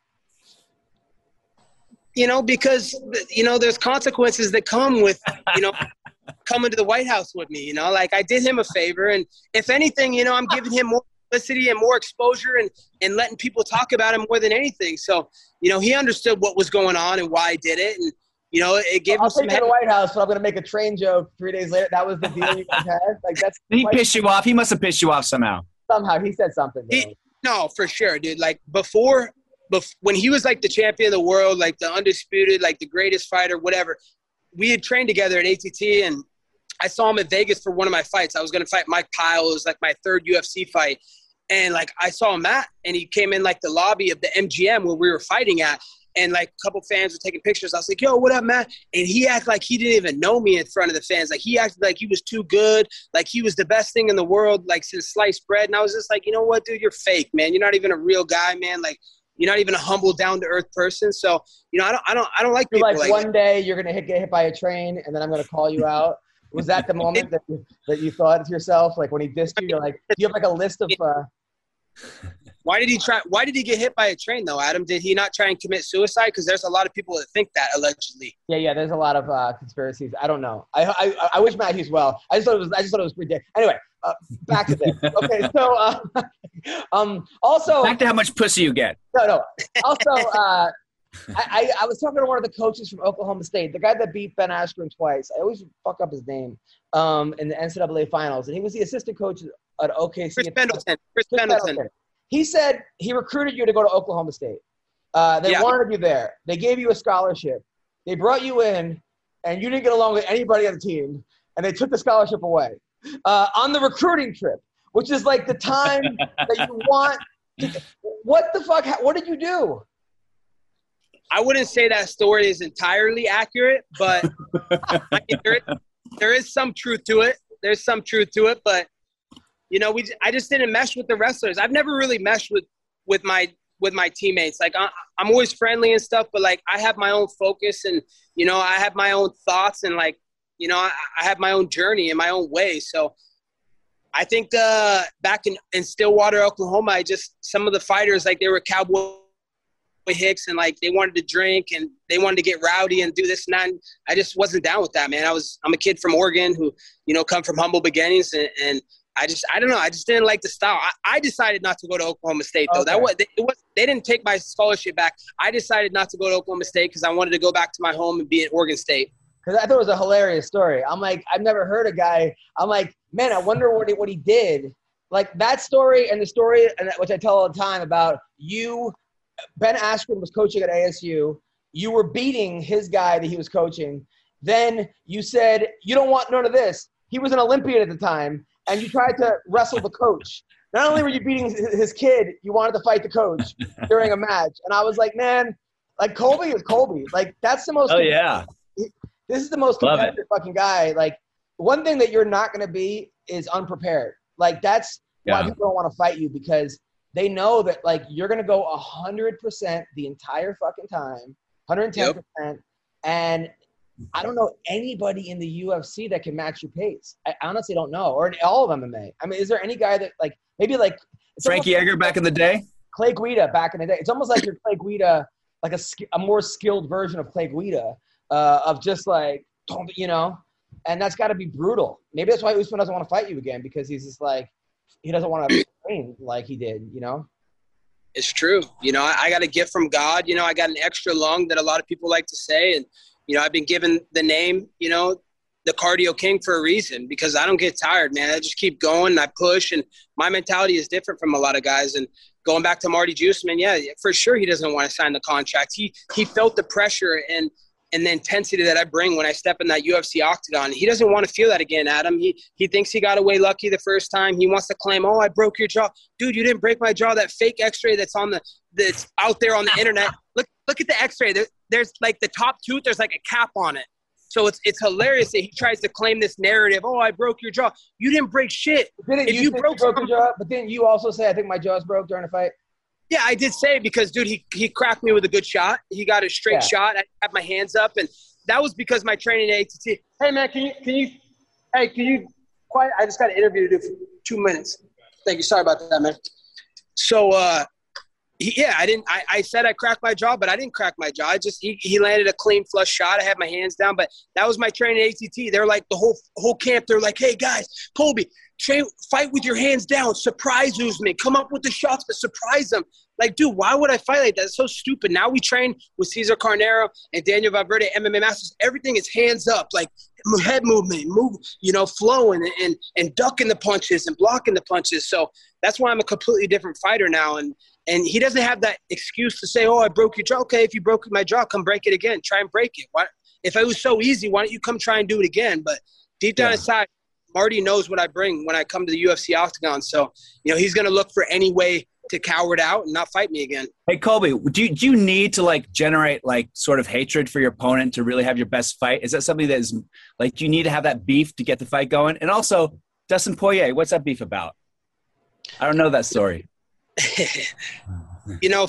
you know, because you know there's consequences that come with you know coming to the White House with me. You know, like I did him a favor, and if anything, you know, I'm giving him more publicity and more exposure, and and letting people talk about him more than anything. So, you know, he understood what was going on and why I did it, and you know, it gave I'll him some. take you to the White House, but I'm gonna make a train joke three days later. That was the deal you guys had. Like that's He like, pissed you off. He must have pissed you off somehow. somehow he said something. He- No, for sure, dude. Like before, bef- when he was like the champion of the world, like the undisputed, like the greatest fighter, whatever. We had trained together at ATT, and I saw him at Vegas for one of my fights. I was gonna fight Mike Pyle. It was like my third UFC fight, and like I saw Matt, and he came in like the lobby of the MGM where we were fighting at. And like a couple fans were taking pictures. I was like, "Yo, what up, Matt?" And he acted like he didn't even know me in front of the fans. Like he acted like he was too good, like he was the best thing in the world, like since sliced bread. And I was just like, you know what, dude, you're fake, man. You're not even a real guy, man. Like you're not even a humble, down to earth person. So you know, I don't, I don't, I don't like You're like, like, one day you're gonna hit, get hit by a train, and then I'm gonna call you out. Was that the moment that you, that you thought to yourself, like when he dissed you, you're like, do you have like a list of? Uh, Why did he try? Why did he get hit by a train though, Adam? Did he not try and commit suicide? Because there's a lot of people that think that allegedly. yeah, yeah. There's a lot of uh, conspiracies. I don't know. I, I I wish Matt Hughes well. I just thought it was I just thought it was pretty. Anyway, uh, back to this. *laughs* Okay, so uh, *laughs* um also Back to how much pussy you get. no no also uh. I, I, I was talking to one of the coaches from Oklahoma State, the guy that beat Ben Askren twice. I always fuck up his name um, in the NCAA finals, and he was the assistant coach at OKC. Chris Pendleton. Chris Chris Pendleton. Pendleton. He said he recruited you to go to Oklahoma State. Uh, they Yeah. wanted you there. They gave you a scholarship. They brought you in, and you didn't get along with anybody on the team, and they took the scholarship away uh, on the recruiting trip, which is like the time *laughs* that you want. To, what the fuck? What did you do? I wouldn't say that story is entirely accurate, but *laughs* I mean, there, is, there is some truth to it. There's some truth to it, but you know, we I just didn't mesh with the wrestlers. I've never really meshed with with my with my teammates. Like I, I'm always friendly and stuff, but like I have my own focus and you know I have my own thoughts and like you know I, I have my own journey and my own way. So I think uh, back in, in Stillwater, Oklahoma, I just some of the fighters like they were cowboy Hicks and like they wanted to drink and they wanted to get rowdy and do this and that. And I just wasn't down with that, man. I was I'm a kid from Oregon who you know come from humble beginnings and, and I just I don't know. I just didn't like the style. I, I decided not to go to Oklahoma State though. Okay. That was, it was they didn't take my scholarship back. I decided not to go to Oklahoma State because I wanted to go back to my home and be at Oregon State. because I thought it was a hilarious story. I'm like, I've never heard a guy. I'm like, man, I wonder what he what he did. Like that story and the story, and which I tell all the time about you. Ben Askren was coaching at ASU. You were beating his guy that he was coaching. Then you said you don't want none of this. He was an Olympian at the time, and you tried to wrestle the coach. Not only were you beating his kid, you wanted to fight the coach *laughs* during a match. And I was like, man, like Colby is Colby. Like that's the most Oh yeah. this is the most competitive fucking guy. Like one thing that you're not going to be is unprepared. Like that's why people don't want to fight you because they know that like you're going to go a hundred percent the entire fucking time, hundred and ten percent, and I don't know anybody in the UFC that can match your pace. I honestly don't know, or in all of MMA. I mean, is there any guy that like maybe like Frankie almost Edgar back in the day. Clay Guida back in the day. It's almost like you're Clay Guida, like a, a more skilled version of Clay Guida, uh, of just like, you know, and that's got to be brutal. Maybe that's why Usman doesn't want to fight you again because he's just like, he doesn't want *clears throat* to train like he did, you know? It's true. You know, I, I got a gift from God. You know, I got an extra lung that a lot of people like to say. And, you know, I've been given the name, you know, the cardio king for a reason because I don't get tired, man. I just keep going and I push. And my mentality is different from a lot of guys. And going back to Marty Juiceman, yeah, for sure he doesn't want to sign the contract. He, he felt the pressure and, and the intensity that I bring when I step in that UFC octagon. He doesn't want to feel that again, Adam. He he thinks he got away lucky the first time. He wants to claim, "Oh, I broke your jaw." Dude, you didn't break my jaw. That fake x-ray that's on the that's out there on the internet. Look look at the x-ray. There, there's like the top tooth, there's like a cap on it. So it's it's hilarious that he tries to claim this narrative, "Oh, I broke your jaw." You didn't break shit. Didn't If you, you broke you broke your jaw? But didn't you also say, I think my jaw's broke during a fight? Yeah, I did say because, dude, he, he cracked me with a good shot. He got a straight Yeah. shot. I had my hands up, and that was because my training at ATT. Hey, man, can you, can you, hey, can you, quiet? I just got an interview to do for two minutes. Thank you. Sorry about that, man. So, uh, he, yeah, I didn't. I, I said I cracked my jaw, but I didn't crack my jaw. I just he, he landed a clean flush shot. I had my hands down, but that was my training at ATT. They're like the whole whole camp. They're like, hey guys, Colby, train fight with your hands down. Surprise Usman. Come up with the shots, but surprise them. Like, dude, why would I fight like that? It's so stupid. Now we train with Cesar Carnero and Daniel Valverde, MMA Masters. Everything is hands up, like head movement, move, you know, flowing and, and and ducking the punches and blocking the punches. So that's why I'm a completely different fighter now. And and he doesn't have that excuse to say, "Oh, I broke your jaw." Okay, if you broke my jaw, come break it again. Try and break it. Why? If it was so easy, why don't you come try and do it again? But deep down Yeah. inside, Marty knows what I bring when I come to the UFC octagon. So you know he's going to look for any way to coward out and not fight me again. Hey Colby, do you, do you need to like generate like sort of hatred for your opponent to really have your best fight? Is that something that is like you need to have that beef to get the fight going? And also, Dustin Poirier, what's that beef about? I don't know that story. *laughs* you know,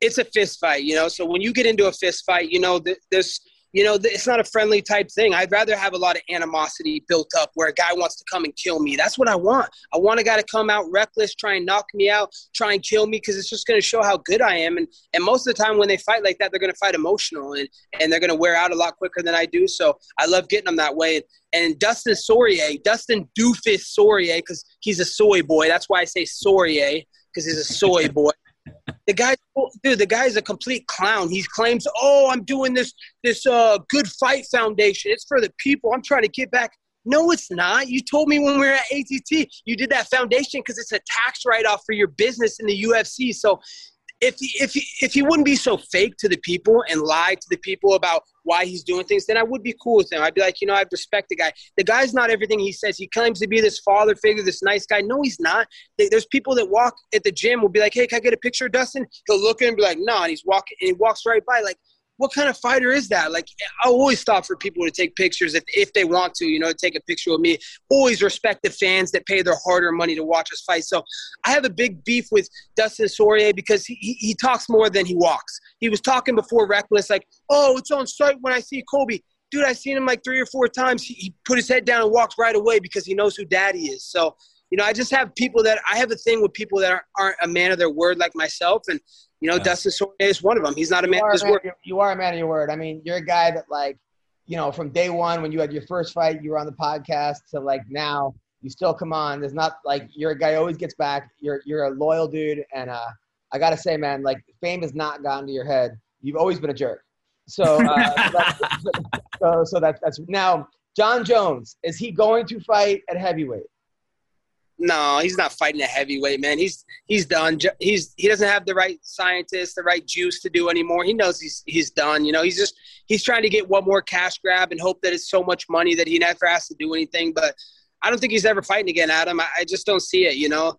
it's a fist fight, you know. So when you get into a fist fight, you know, th- there's, you know, it's not a friendly type thing. I'd rather have a lot of animosity built up where a guy wants to come and kill me. That's what I want. I want a guy to come out reckless, try and knock me out, try and kill me because it's just going to show how good I am. And and most of the time when they fight like that, they're going to fight emotional and and they're going to wear out a lot quicker than I do. So I love getting them that way. And, and Dustin Sorier, Dustin Doofus Sorier, because he's a soy boy. That's why I say Sorier because he's a soy boy. The guy, dude, the guy's a complete clown. He claims, "Oh, I'm doing this this uh good fight foundation. It's for the people. I'm trying to get back." No, it's not. You told me when we were at ATT, you did that foundation because it's a tax write off for your business in the UFC. So, if he, if he, if he wouldn't be so fake to the people and lie to the people about why he's doing things, then I would be cool with him. I'd be like, you know, I respect the guy. The guy's not everything he says. He claims to be this father figure, this nice guy. No, he's not. There's people that walk at the gym will be like, hey, can I get a picture of Dustin? He'll look at him and be like, no, and he's walking and he walks right by. Like, what kind of fighter is that? Like, I always stop for people to take pictures if, if they want to, you know, take a picture with me. Always respect the fans that pay their hard-earned money to watch us fight. So I have a big beef with Dustin Sorier because he, he, talks more than he walks. He was talking before Reckless, like, oh, it's on site when I see Colby. Dude, I've seen him like three or four times. He, he put his head down and walks right away because he knows who daddy is. So, you know, I just have people that I have a thing with people that aren't, aren't a man of their word like myself. And you know, Yeah. Dustin Poirier is one of them. He's not a You man of his word. you- you are a man of your word. I mean, you're a guy that like, you know, from day one when you had your first fight, you were on the podcast to like now, you still come on. There's not like you're a guy who always gets back. You're you're a loyal dude, and uh, I gotta say, man, like fame has not gotten to your head. You've always been a jerk. So, uh, that's, *laughs* so, so that's that's now. John Jones is he going to fight at heavyweight? No, he's not fighting a heavyweight, man. He's he's done. He's he doesn't have the right scientists, the right juice to do anymore. He knows he's he's done. You know, he's just he's trying to get one more cash grab and hope that it's so much money that he never has to do anything. But I don't think he's ever fighting again, Adam. I, I just don't see it. You know,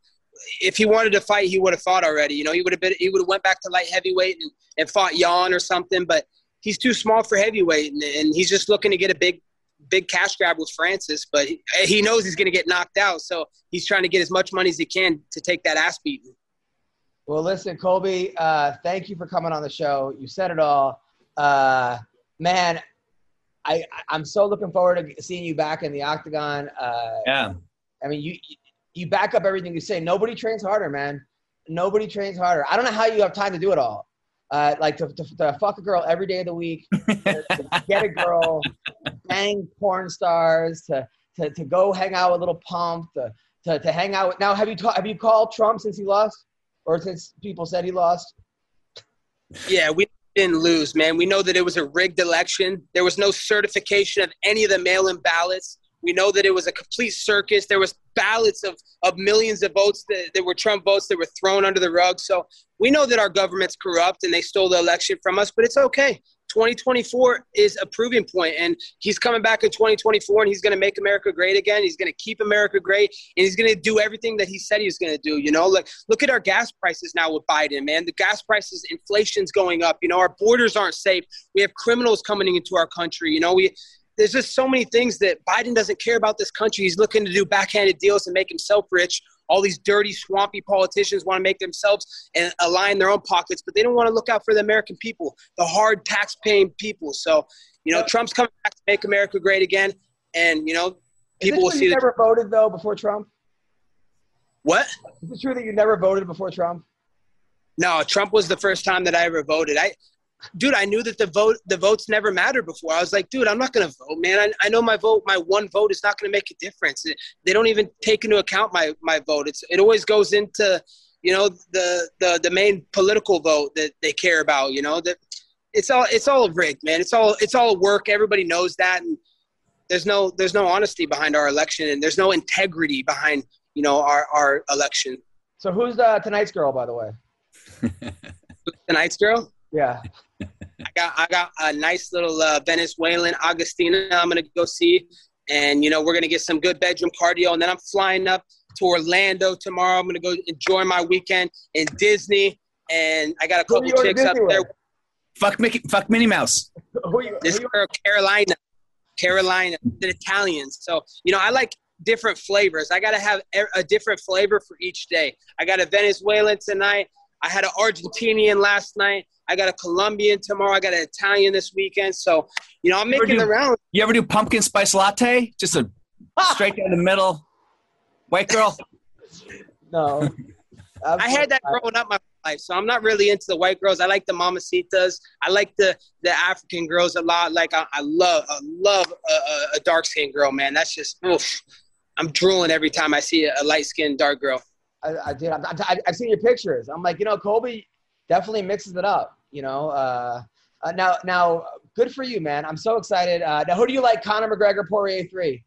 if he wanted to fight, he would have fought already. You know, he would have been he would have went back to light heavyweight and, and fought Yan or something. But he's too small for heavyweight, and, and he's just looking to get a big big cash grab with Francis, but he, he knows he's going to get knocked out. So he's trying to get as much money as he can to take that ass beating. Well, listen, Colby, uh, thank you for coming on the show. You said it all. Uh, man, I, I'm so looking forward to seeing you back in the octagon. Uh, yeah. I mean, you you back up everything you say. Nobody trains harder, man. Nobody trains harder. I don't know how you have time to do it all. Uh, like to, to, to fuck a girl every day of the week, to, *laughs* to get a girl, bang porn stars, to, to, to go hang out with Lil Pump, to, to, to hang out with. Now, have you ta- have you called Trump since he lost, or since people said he lost? Yeah, we didn't lose, man. We know that it was a rigged election. There was no certification of any of the mail-in ballots. We know that it was a complete circus. There was ballots of, of millions of votes that, that were Trump votes that were thrown under the rug. So we know that our government's corrupt and they stole the election from us, but it's okay. 2024 is a proving point, and he's coming back in 2024, and he's going to make America great again. He's going to keep America great, and he's going to do everything that he said he was going to do. You know, like look at our gas prices now with Biden, man. The gas prices, inflation's going up. You know, our borders aren't safe. We have criminals coming into our country. You know, we there's just so many things that Biden doesn't care about this country. He's looking to do backhanded deals and make himself rich. All these dirty, swampy politicians want to make themselves and align their own pockets, but they don't want to look out for the American people, the hard tax-paying people. So, you know, Trump's coming back to make America great again, and you know, people will Is it true see you never voted though before Trump? What? Is it true that you never voted before Trump? No, Trump was the first time that I ever voted. I, dude, I knew that the vote, the votes never mattered before. I was like, dude, I'm not gonna vote, man. I, I know my vote, my one vote is not gonna make a difference. They don't even take into account my my vote. It's it always goes into, you know, the the the main political vote that they care about. You know that it's all it's all rigged, man. It's all it's all work. Everybody knows that, and there's no there's no honesty behind our election, and there's no integrity behind you know our our election. So who's uh, tonight's girl, by the way? *laughs* Tonight's girl. Yeah. I got I got a nice little uh, Venezuelan Agustina. I'm gonna go see, and you know we're gonna get some good bedroom cardio, and then I'm flying up to Orlando tomorrow. I'm gonna go enjoy my weekend in Disney, and I got a couple you chicks up there. Fuck Mickey, fuck Minnie Mouse. Who you, This who you- girl Carolina, Carolina, the Italians. So you know I like different flavors. I gotta have a- a different flavor for each day. I got a Venezuelan tonight. I had an Argentinian last night. I got a Colombian tomorrow. I got an Italian this weekend. So, you know, I'm making do- the rounds. You ever do pumpkin spice latte? Just a ah! straight down the middle. White girl. *laughs* no. I had that growing up my life, so I'm not really into the white girls. I like the mamacitas. I like the the African girls a lot. Like I, I love I love a, a, a dark skinned girl, man. That's just oof. I'm drooling every time I see a, a light skinned dark girl. I, I did. I, I, I've seen your pictures. I'm like, you know, Colby definitely mixes it up. You know, uh, uh, now, now, good for you, man. I'm so excited. Uh, now, who do you like? Conor McGregor, Poirier three.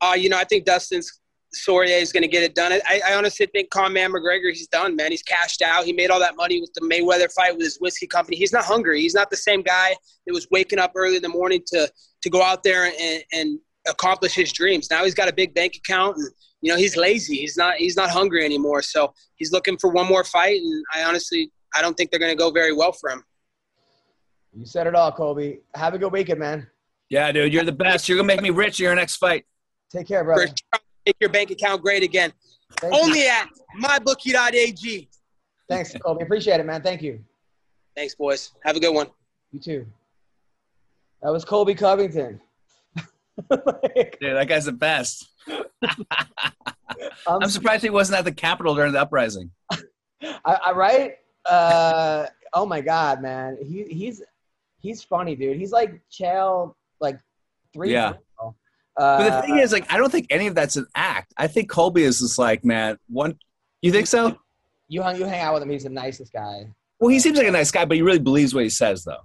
Uh, you know, I think Dustin's Poirier is going to get it done. I, I honestly think Conor McGregor, he's done, man. He's cashed out. He made all that money with the Mayweather fight with his whiskey company. He's not hungry. He's not the same guy that was waking up early in the morning to to go out there and, and accomplish his dreams. Now he's got a big bank account, and you know he's lazy. He's not he's not hungry anymore. So he's looking for one more fight, and I honestly I don't think they're going to go very well for him. You said it all, Colby. Have a good weekend, man. Yeah, dude, you're the best. You're gonna make me rich in your next fight. Take care, For brother. make your bank account great again. Thank you. Only at mybookie.ag. Thanks, Colby. Appreciate it, man. Thank you. Thanks, boys. Have a good one. You too. That was Colby Covington. Like, *laughs* Dude, that guy's the best. I'm, surprised he wasn't at the Capitol during the uprising. I, I right? Uh, oh my god, man, he he's he's funny, dude. He's like Chael, like three. Yeah. ago. But the Uh, thing is, like, I don't think any of that's an act. I think Colby is just like, man, one. You think so? you hung you hang out with him. He's the nicest guy. Well, he seems like a nice guy, but he really believes what he says, though.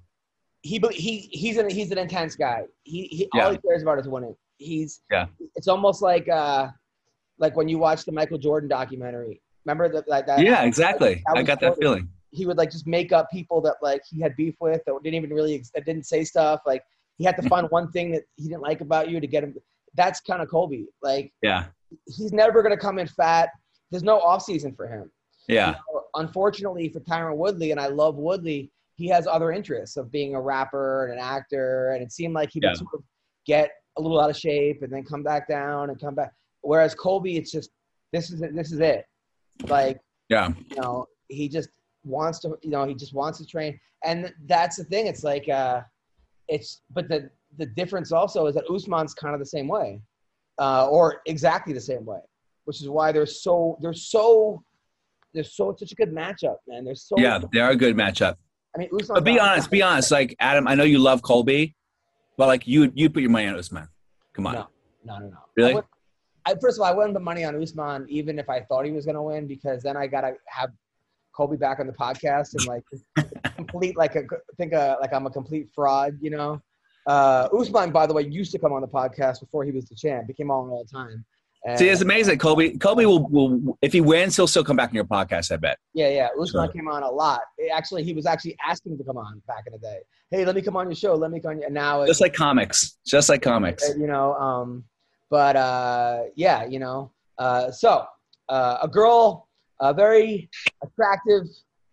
He he he's an he's an intense guy. He he Yeah. all he cares about is winning. He's Yeah. It's almost like uh like when you watch the Michael Jordan documentary. Remember that like that? Yeah, exactly. That I got that feeling. he would like just make up people that like he had beef with that didn't even really that didn't say stuff. Like he had to *laughs* find one thing that he didn't like about you to get him. That's kind of Colby. Like Yeah, he's never gonna come in fat. There's no off season for him. yeah, Unfortunately for Tyron Woodley, and I love Woodley, he has other interests of being a rapper and an actor, and it seemed like he Yeah. would sort of get a little out of shape and then come back down and come back. Whereas Colby, it's just this is it, this is it. Like yeah, you know, he just wants to, you know, he just wants to train. And that's the thing. It's like, uh, it's, but the, the difference also is that Usman's kind of the same way, uh, or exactly the same way, which is why they're so, they're so, they're so, such a good matchup, man. They're so, yeah. They are a good matchup. I mean, Usman. But be honest, be honest. Like Adam, I know you love Colby, but like you, you put your money on Usman. Come on, No, no, no, no. Really? I, would, I first of all, I wouldn't put money on Usman, even if I thought he was going to win, because then I gotta have Colby back on the podcast and like *laughs* complete like a think a, like I'm a complete fraud, you know. Uh, Usman, by the way, used to come on the podcast before he was the champ. He came on all the time. And, See, it's amazing. Colby, Colby will, will, if he wins, he'll still come back on your podcast. I bet. yeah, yeah. Usman Sure. came on a lot. It actually, he was actually asking to come on back in the day. Hey, let me come on your show. Let me come on. Your, now Just like comics. Just like comics. uh, you know um but uh yeah you know uh so uh, a girl a very attractive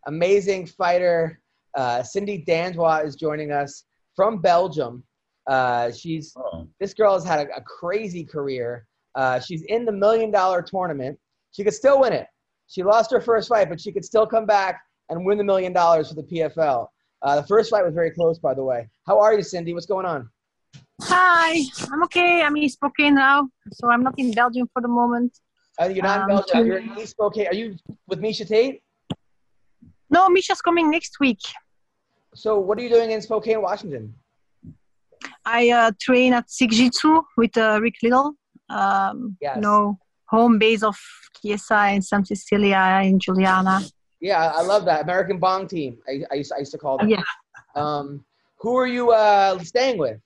amazing fighter uh cindy dandois is joining us from belgium uh she's Oh. this girl has had a, a crazy career uh she's in the million dollar tournament she could still win it she lost her first fight but she could still come back and win the million dollars for the pfl uh, the first fight was very close by the way how are you cindy what's going on Hi, I'm okay. I'm in Spokane now, so I'm not in Belgium for the moment. Uh, you're not in Um, Belgium. to- You're in East Spokane. Are you with Miesha Tate? No, Miesha's coming next week. So what are you doing in Spokane, Washington? I uh, train at Sik Jitsu with uh, Rick Little. Um, Yes. You know, home base of Chiesa in San Cecilia in Juliana. Yeah, I love that American Bong team. I, I, used, I used to call them. Yeah. Um, who are you uh, staying with?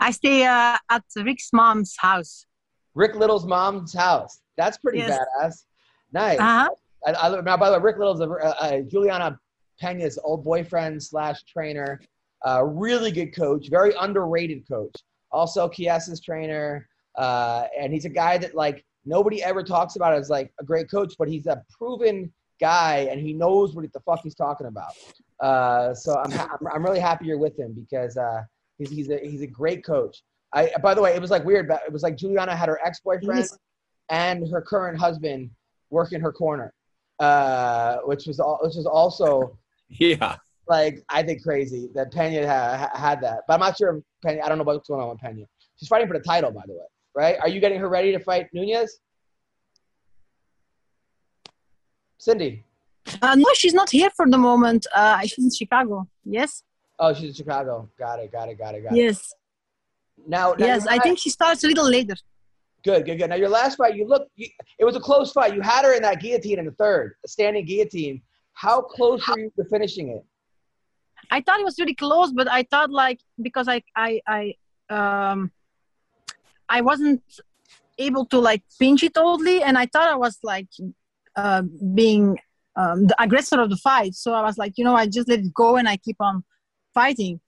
I stay uh, at Rick's mom's house. Rick Little's mom's house. That's pretty Yes. badass. Nice. Uh-huh. I, I, now, by the way, Rick Little's a, uh, uh, Juliana Pena's old boyfriend slash trainer. Uh, really good coach, very underrated coach. Also, Chiesa's trainer, uh, and he's a guy that like nobody ever talks about as like a great coach, but he's a proven guy and he knows what the fuck he's talking about. Uh, so I'm, ha- I'm I'm really happy you're with him because uh, he's he's a he's a great coach. I by the way, it was like weird, but it was like Juliana had her ex boyfriend Yes. and her current husband work in her corner, uh, which was all, which was also *laughs* Yeah. like I think crazy that Pena ha- ha- had that. But I'm not sure if Pena. I don't know what's going on with Pena. She's fighting for the title, by the way, right? Are you getting her ready to fight Nunez? Cindy. Uh, no, she's not here for the moment. Uh, she's in Chicago. Yes. Oh, she's in Chicago. Got it. Got it. Got it. Got it. Yes. Now, now Yes. I think she starts a little later. Good, good, good. Now your last fight, you look. You, it was a close fight. You had her in that guillotine in the third, a standing guillotine. How close were you to finishing it? I thought it was really close, but I thought like because I I I um I wasn't able to like pinch it totally, and I thought I was like uh, being um, the aggressor of the fight. So I was like, you know, I just let it go and I keep on fighting.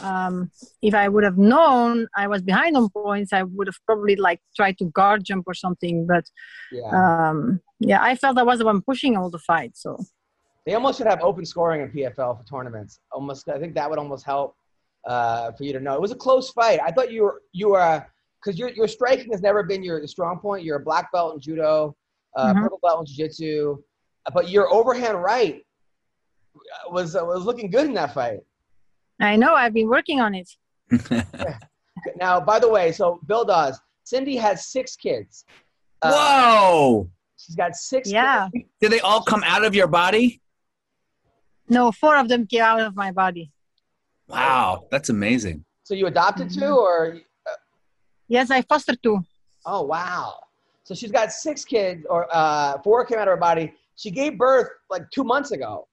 Um, if I would have known I was behind on points, I would have probably like tried to guard jump or something. But Yeah. um, yeah, I felt I was the one pushing all the fight. So They almost should have open scoring in PFL for tournaments. Almost, I think that would almost help uh, for you to know. It was a close fight. I thought you were you were because your your striking has never been your strong point. You're a black belt in judo, uh, Mhm. purple belt in jiu-jitsu, but your overhand right was uh, was looking good in that fight. I know I've been working on it. *laughs* Now, by the way, so Bill Dawes, Cindy has six kids. Uh, Whoa. She's got six. Yeah. kids. Did they all come out of your body? No, four of them came out of my body. Wow, that's amazing. So you adopted two, Mm-hmm. or Yes, I fostered two. oh wow. So she's got six kids, or uh, four came out of her body. She gave birth like two months ago,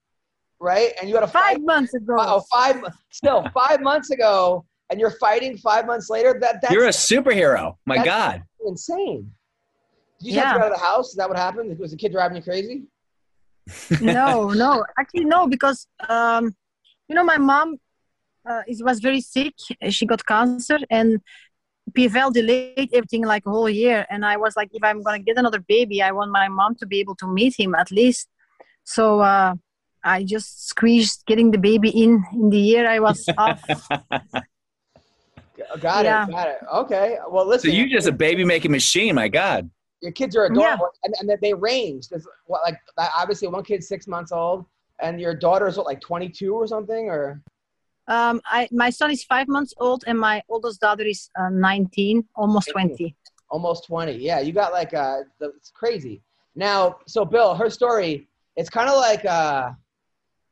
right? And you had a Five fight. months ago. Oh, five. Still five months ago, and you're fighting five months later. That that's You're a superhero. My That's- God. insane. Did you just have to Yeah. get out of the house? Is that what happened? Was the kid driving you crazy? *laughs* no, no, actually no, because um, you know my mom uh, is, was very sick. She got cancer, and PFL delayed everything like a whole year. And I was like, if I'm gonna get another baby, I want my mom to be able to meet him at least. So uh, I just squeezed getting the baby in in the year I was *laughs* off. Got Yeah. it. Got it. Okay. Well, So listen. you're just a baby making machine. My God. your kids are adorable, and, and they range. There's what like obviously one kid's six months old, and your daughter's what like 22 or something, or Um, I my son is five months old, and my oldest daughter is uh, 19, almost 20. almost 20. Yeah, you got like uh, the, it's crazy. Now, so Bill, her story, it's kind of like uh,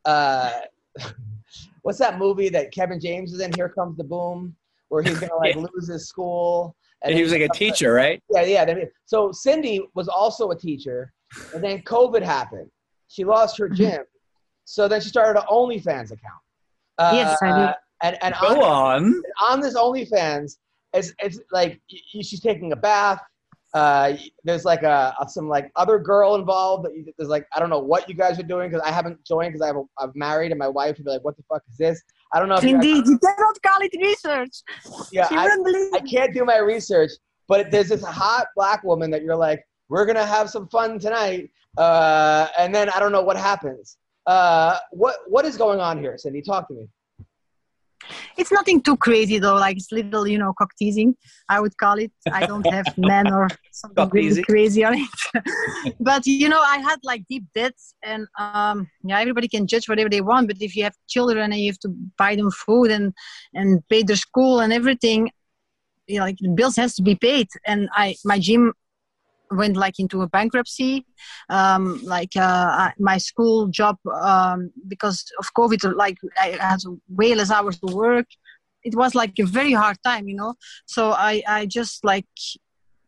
uh, *laughs* what's that movie that Kevin James is in? Here comes the boom, where he's gonna like *laughs* Yeah. lose his school. And he was like a teacher, right? Yeah, yeah. So Cindy was also a teacher, and then COVID happened. She lost her gym, so then she started an OnlyFans account. Uh, Yes, I did. And and Go on, on. on this OnlyFans, it's it's like y- y- she's taking a bath. Uh, there's like a, a- some like other girl involved. That you, there's like I don't know what you guys are doing because I haven't joined because I have a, I'm married and my wife would be like, what the fuck is this? I don't know. If you guys- Indeed, you cannot call it research. yeah, I, I can't do my research, but there's this hot black woman that you're like, we're gonna have some fun tonight, uh, and then I don't know what happens. Uh, what what is going on here, Cindy? Talk to me. It's nothing too crazy though. Like it's little, you know, cock teasing. I would call it. I don't have *laughs* men or something really crazy on it. *laughs* but you know, I had like deep debts, and um, yeah, everybody can judge whatever they want. But if you have children and you have to buy them food and and pay their school and everything, you know, like the bills has to be paid. And I, my gym went like into a bankruptcy um, like uh, I- my school job um, because of covid like i had way less hours to work it was like a very hard time you know so i i just like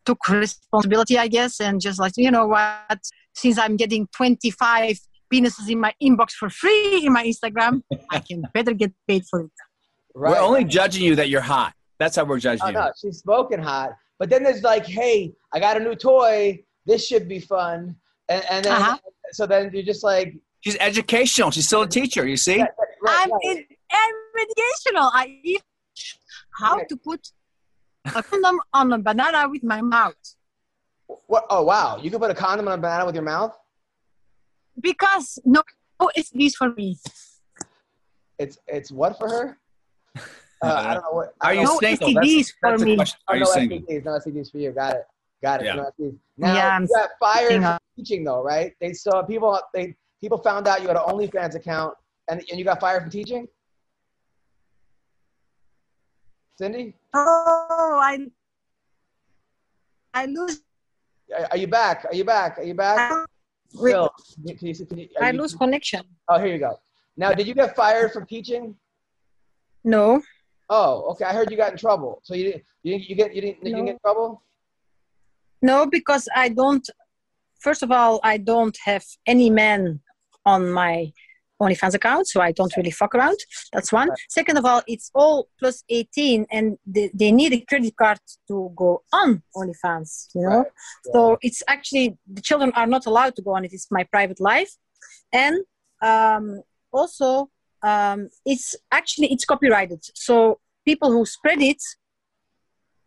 took responsibility i guess and just like you know what since i'm getting 25 penises in my inbox for free in my instagram i can *laughs* better get paid for it Right. We're only judging you that you're hot. That's how we're judging Oh, you. no, she's smoking hot. But then there's like, hey, I got a new toy. This should be fun. And, and then, Uh-huh. so then you're just like, She's educational. She's still a teacher. You see? right, i'm right. in educational i eat how Right. to put a condom on a banana with my mouth What? Oh, wow. You can put a condom on a banana with your mouth? because no it's this for me It's it's what for her? Uh, I don't know what. Are you know- No single? STDs That's, for that's me. question. Oh, Are you no single? STDs, no STDs for you. Got it. Got it. Yeah. No STDs. Now Yeah, I'm you got fired thinking for teaching though, right? They saw people. They people found out you had an OnlyFans account, and and you got fired from teaching. Cindy, Oh, I I lose are, are you back? Are you back? Are you back? Wait, Bill, can you, can you, are I you- lose connection. Oh, here you go. Now, did you get fired from teaching? No, Oh, okay. I heard you got in trouble. So you didn't. You didn't. You get. You didn't. You didn't get in trouble. no, because I don't. First of all, I don't have any men on my OnlyFans account, so I don't really fuck around. That's one. Second of all, it's all plus 18, and they, they need a credit card to go on OnlyFans. You know, Right. so it's actually the children are not allowed to go on it. It's my private life, and um, also um, it's actually it's copyrighted. So people who spread it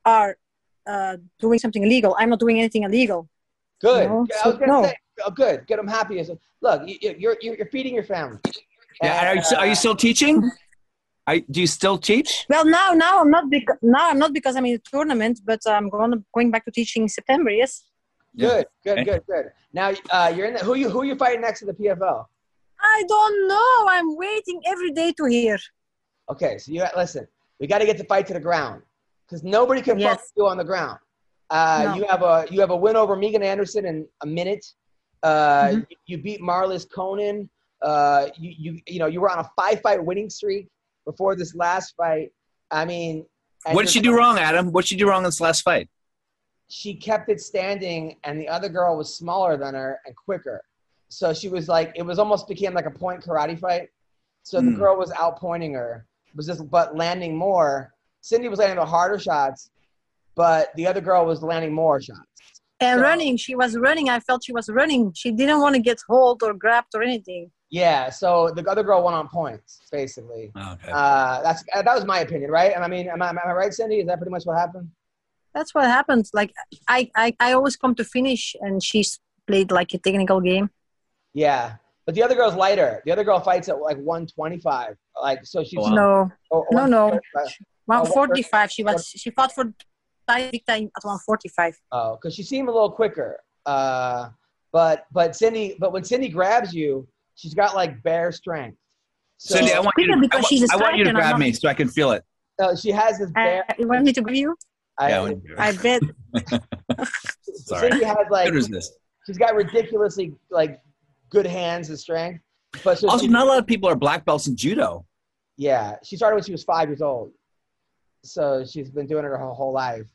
are uh, doing something illegal. I'm not doing anything illegal. Good. No, I was so- no. say, oh, good. Get them happy. Look, you, you're, you're you're feeding your family. Yeah. and Are you, are you still teaching? I, do you still teach? Well, now now I'm not because now I'm not because I'm in a tournament, but I'm going going back to teaching in September. Yes. Good, good, Okay. good, good. Now, uh, you're in the, who you who you fighting next to the PFL? I don't know. I'm waiting every day to hear. Okay, so you listen. We got to get the fight to the ground because nobody can Yes. fuck you on the ground. Uh, No. You have a you have a win over Megan Anderson in a minute. Uh, Mhm. you, you beat Marloes Coenen. Uh, you you you know you were on a five fight winning streak before this last fight. I mean, What did she do wrong, Adam? What did she do wrong in this last fight? She kept it standing, and the other girl was smaller than her and quicker. So she was like, it was almost became like a point karate fight. So the Hmm. girl was outpointing her, was just but landing more. Cindy was landing the harder shots, but the other girl was landing more shots. And So- running, she was running. I felt she was running. She didn't want to get hold or grabbed or anything. Yeah, so the other girl won on points, basically. Okay. Uh, that's uh, that was my opinion, right? And I mean, am I, am I right, Cindy? Is that pretty much what happened? That's what happens. Like I, I, I always come to finish, and she's played like a technical game. Yeah, but the other girl's lighter. The other girl fights at like 125. Like, so she's Wow. No, or- or no, no. 135. one Oh, what- forty-five. She was. She fought for title victory at one forty-five. Oh, because she seemed a little quicker. Uh, but but Cindy, but when Cindy grabs you, she's got like bare strength. So Cindy, I want you to, because I, wa- she's a I want you to grab me so I can feel it. uh, she has this Uh, bare. you want me to give you? I, Yeah, I want you to- I bet. *laughs* Sorry. Cindy has like Good resist. she's got ridiculously like good hands and strength. But so Also, she- not a lot of people are black belts in judo. Yeah, she started when she was five years old, so she's been doing it her whole life.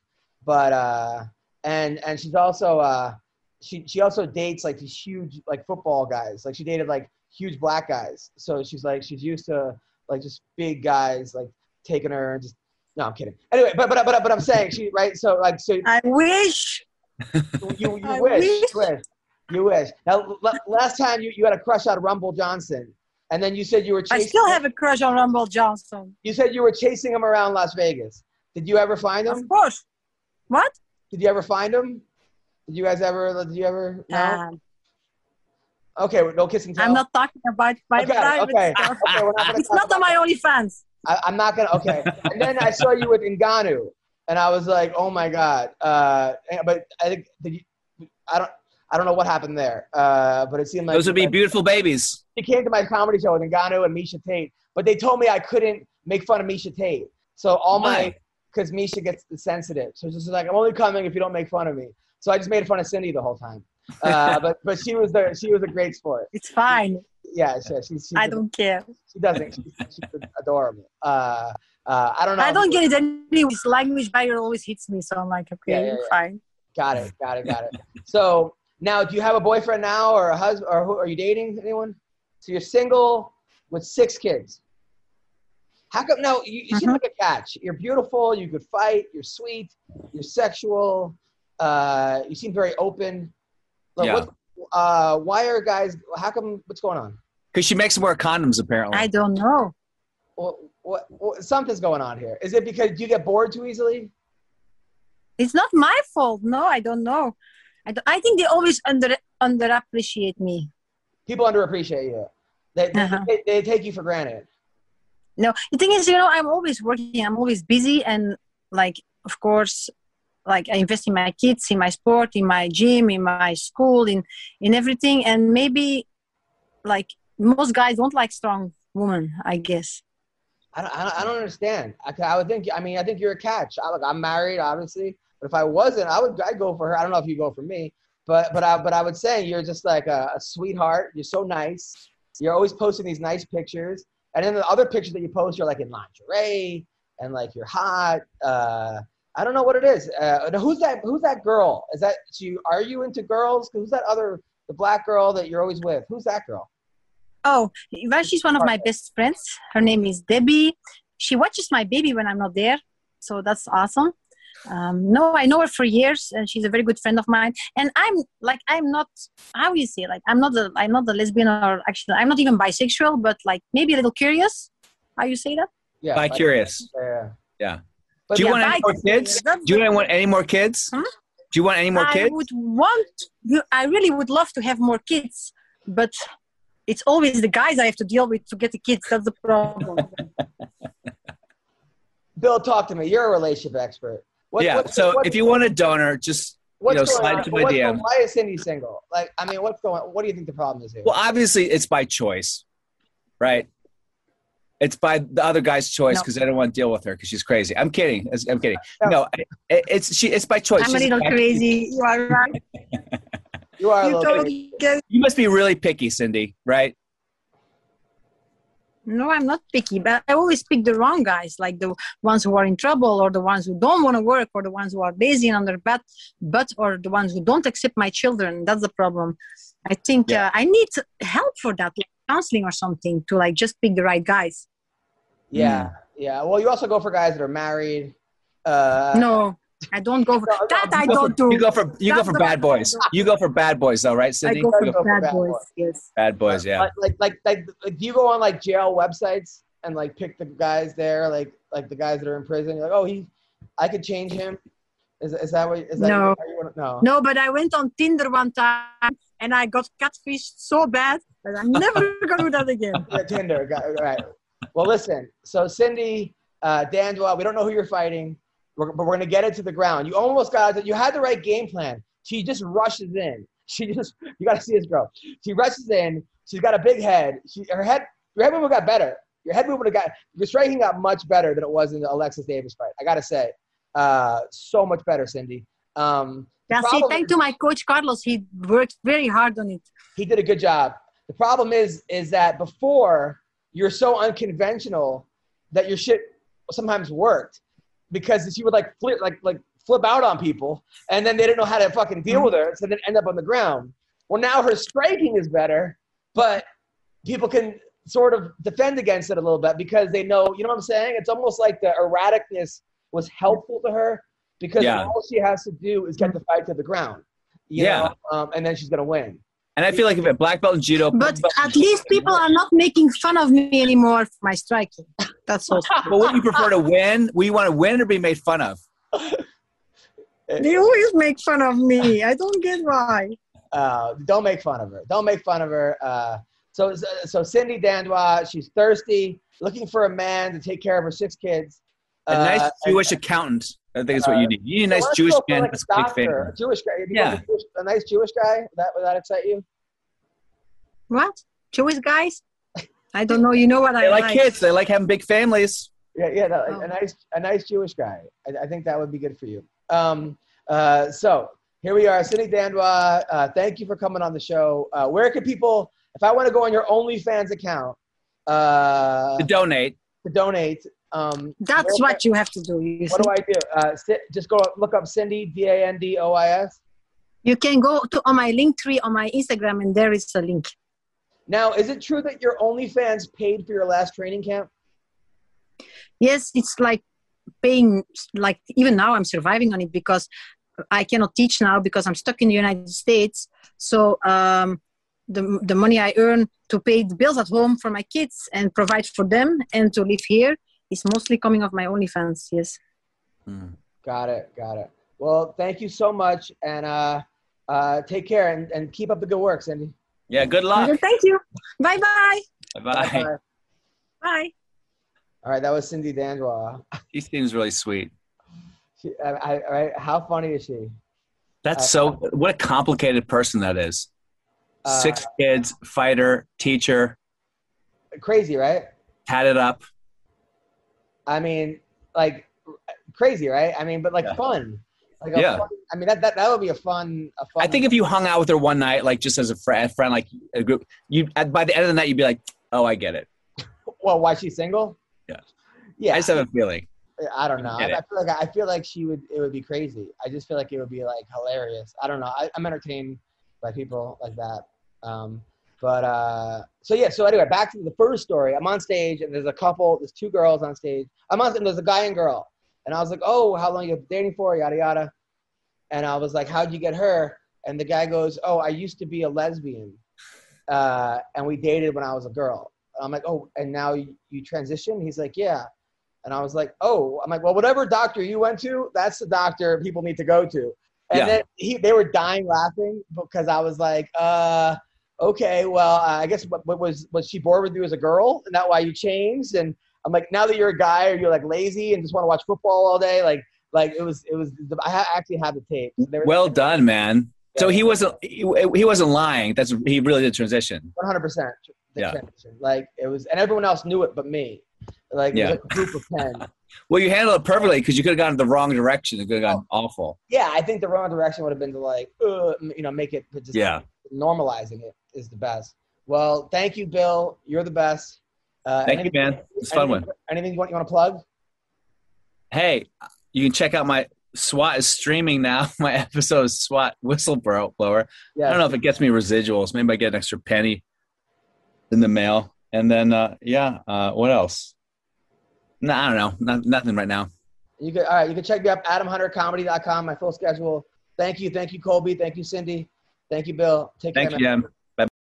But uh, and and she's also uh, she she also dates like these huge like football guys. Like she dated like huge black guys. So she's like she's used to like just big guys like taking her and just. No, I'm kidding. Anyway, but but but but I'm saying she right. So like so I wish. you you I wish, wish. You wish. Now l- last time you, you had a crush on Rumble Johnson, and then you said you were I chasing. still have a crush on Rumble Johnson. You said you were chasing him around Las Vegas. Did you ever find him? Of course. What? Did you ever find him? Did you guys ever? Did you ever? No. Um, okay, no kissing. Tell. I'm not talking about my Okay, private okay. stuff. Okay, we're not *laughs* It's not on my OnlyFans. I, I'm not gonna. Okay, and then I saw you with Ngannou, and I was like, oh my god. Uh, but I think did you, I don't. I don't know what happened there, uh, but it seemed like Those would be beautiful babies. She came to my comedy show with Ngannou and Miesha Tate, but they told me I couldn't make fun of Miesha Tate. So all my because Miesha gets sensitive. So she's like I'm only coming if you don't make fun of me. So I just made fun of Cindy the whole time. Uh, *laughs* but but she was there. She was a great sport. It's fine. Yeah, she, she, she's I don't care. She doesn't. She's, she's adorable. Uh, uh, I don't know. I don't get it anyway. This language barrier always hits me, so I'm like, okay, Yeah, yeah, yeah. fine. Got it. Got it. Got it. *laughs* So now, do you have a boyfriend now, or a husband, or who, are you dating anyone? So you're single with six kids. How come? No, you, you seem Mhm. like a catch. You're beautiful. You could fight. You're sweet. You're sexual. Uh, you seem very open. Like, Yeah. what, uh, why are guys? How come? What's going on? Because she makes more condoms, apparently. I don't know. What, what, what? Something's going on here. Is it because you get bored too easily? It's not my fault. No, I don't know. I, I think they always under underappreciate me. People underappreciate you. They, they, Uh-huh. they, they take you for granted. No, the thing is, you know, I'm always working. I'm always busy, and like, of course, like I invest in my kids, in my sport, in my gym, in my school, in in everything. And maybe, like, most guys don't like strong women. I guess. I don't, I don't, I don't understand. I, I would think. I mean, I think you're a catch. I, look, I'm married, obviously, but if I wasn't, I would. I'd go for her. I don't know if you go for me, but but I but I would say you're just like a, a sweetheart. You're so nice. You're always posting these nice pictures, and then the other pictures that you post, you're like in lingerie and like you're hot. Uh, I don't know what it is. Uh, who's that? Who's that girl? Is that you? Are you into girls? Who's that other the black girl that you're always with? Who's that girl? Oh, well, she's one of my best friends. Her name is Debbie. She watches my baby when I'm not there, so that's awesome. Um, no, I know her for years, and she's a very good friend of mine. And I'm like, I'm not how you say, like, I'm not a, I'm not a lesbian or actually, I'm not even bisexual, but like maybe a little curious. How you say that? Yeah, Bi curious. Yeah. Yeah. But Do you yeah, want any more kids? Do you want any more kids? Hmm? Do you want any more I kids? would want. I really would love to have more kids, but it's always the guys I have to deal with to get the kids. That's the problem. *laughs* Bill, talk to me. You're a relationship expert. What, yeah. what- so what- if you want a donor, just you know, going slide on? into my What's- DM. Why is Cindy single? Like, I mean, what's going? What do you think the problem is here? well, obviously it's by choice, right? It's by the other guy's choice No. because I don't want to deal with her because she's crazy. I'm kidding. I'm kidding. No, it, it's she. It's by choice. I'm a little attractive. crazy. You are right. You are a You little. totally get You must be really picky, Cindy. Right? No, I'm not picky, but I always pick the wrong guys, like the ones who are in trouble, or the ones who don't want to work, or the ones who are lazy and on their butt, butt, or the ones who don't accept my children. That's the problem. I think Yeah. uh, I need help for that, like counseling or something, to like just pick the right guys. Yeah, yeah. Well, you also go for guys that are married. Uh, no, I don't go for No, no, that. I go don't for, do. you go for you go for bad I boys. don't. You go for bad boys, though, right, I Cindy? go for You go for bad bad boys. boys. Yes. Bad boys. Yeah. Like, like, like, like, like, do you go on like jail websites and like pick the guys there, like, like the guys that are in prison? You're like, oh, he, I could change him. Is, is that what? Is that No. how you wanna- no. No, but I went on Tinder one time and I got catfished so bad that I'm never *laughs* gonna do that again. Yeah, Tinder. Got, all right. Well, listen. So Cindy, uh, Dandois, we don't know who you're fighting, we're, but we're gonna get it to the ground. You almost got it. You had the right game plan. She just rushes in. *laughs* She just you got to see this girl. She rushes in. She's got a big head. She her head your head movement got better. Your head movement got your striking got much better than it was in the Alexis Davis fight. I gotta say, uh, so much better, Cindy. Um, That's it. Thank is- to my coach Carlos. He worked very hard on it. he did a good job. The problem is, is that before you're so unconventional that your shit sometimes worked because she would like flip, like like flip out on people, and then they didn't know how to fucking deal with her, so then end up on the ground. Well, now her striking is better, but people can sort of defend against it a little bit because they know, you know what I'm saying? It's almost like the erraticness was helpful to her because Yeah. all she has to do is get the fight to the ground. Yeah. Um, and then she's gonna win. And I feel like if a black belt in judo, But belt in at least people are not making fun of me anymore for my striking. *laughs* That's all. *laughs* But would you prefer to win? Would you want to win or be made fun of? *laughs* they always make fun of me. I don't get why. uh, don't make fun of her. Don't make fun of her. Uh, so, so Cindy Dandois, she's thirsty, looking for a man to take care of her six kids. A nice Uh, Jewish accountant. I think it's what you need. You need a nice Jewish man like, a a big doctor, fan. a Jewish guy. You Yeah. go for Jewish- a nice Jewish guy. Would that would that excite you? What? Jewish guys? I don't know. You know what They I like I like. kids. They like having big families. Yeah, yeah, no, a- Oh. a nice, a nice Jewish guy. I, I think that would be good for you. Um, uh, so here we are, Cindy Dandois. Uh, thank you for coming on the show. Uh, where can people, if I want to go on your OnlyFans account, uh, To donate. to donate, um, That's what you have to do. What see. do I do? Uh, si- just go look up Cindy D A N D O I S. you can go to on my link tree on my Instagram, and there is a link. Now, is it true that your OnlyFans paid for your last training camp? Yes, it's like paying. Like even now, I'm surviving on it because I cannot teach now because I'm stuck in the United States. So um, the the money I earn to pay the bills at home for my kids and provide for them and to live here is mostly coming off my OnlyFans. Yes. Got it. Got it. Well, thank you so much, and uh, uh, take care and, and keep up the good work, Cindy. Yeah, good luck. Thank you. Bye bye. Bye. Bye. Bye. All right, that was Cindy Dandois. She seems really sweet. She, I, I, all right, how funny is she? That's Uh, so. What a complicated person that is. Uh, Six kids, fighter, teacher, Crazy, right? tatted up. I mean, like crazy, right? I mean, but like Yeah. fun. Like Yeah. fun, I mean, that, that that would be a fun. A fun I think if you hung out with her one night, like just as a friend, friend like a group, you at by the end of the night, you'd be like, "Oh, I get it." *laughs* well, why she's single? Yeah. Yeah. I just have a feeling. I don't know. I, I feel like I feel like she would. It would be crazy. I just feel like it would be like hilarious. I don't know. I, I'm entertained by people like that. Um, but uh, so yeah. So anyway, back to the first story. I'm on stage and there's a couple. There's two girls on stage. I'm on. And there's a guy and girl. And I was like, oh, how long you been dating for? Yada yada. And I was like, how'd you get her? And the guy goes, oh, I used to be a lesbian, uh, and we dated when I was a girl. I'm like, oh, and now you, you transitioned? He's like, yeah. And I was like, oh, I'm like, well, whatever doctor you went to, that's the doctor people need to go to. And Yeah. then he, they were dying laughing because I was like, uh, okay, well, I guess what, what was was she bored with you as a girl, and that why you changed? And I'm like, now that you're a guy, are you like lazy and just want to watch football all day? Like, like it was, it was. I actually have the tape. They were Well done, man. So he wasn't he, he wasn't lying. That's he really did transition. 100 percent. Yeah. Like it was, and everyone else knew it but me. Like, Yeah. like a group of 10. *laughs* Well, you handled it perfectly because you could have gone in the wrong direction. It could have gone awful. yeah, I think the wrong direction would have been to like, uh, you know, make it just Yeah. normalizing it is the best. Well, thank you, Bill. You're the best. Uh, Thank you, anything- man. It's a fun anything, one. Anything you want, you want to plug? Hey, you can check out my SWAT is streaming now. *laughs* My episode of SWAT whistleblower. Yeah. I don't know if it gets me residuals. Maybe I get an extra penny in the mail. And then, uh, yeah, uh, what else? No, I don't know. Not, nothing right now. You can all right. You can check me up AdamHunterComedy.com. My full schedule. Thank you, thank you, Colby. Thank you, Cindy. Thank you, Bill. Take care. Thank you, man.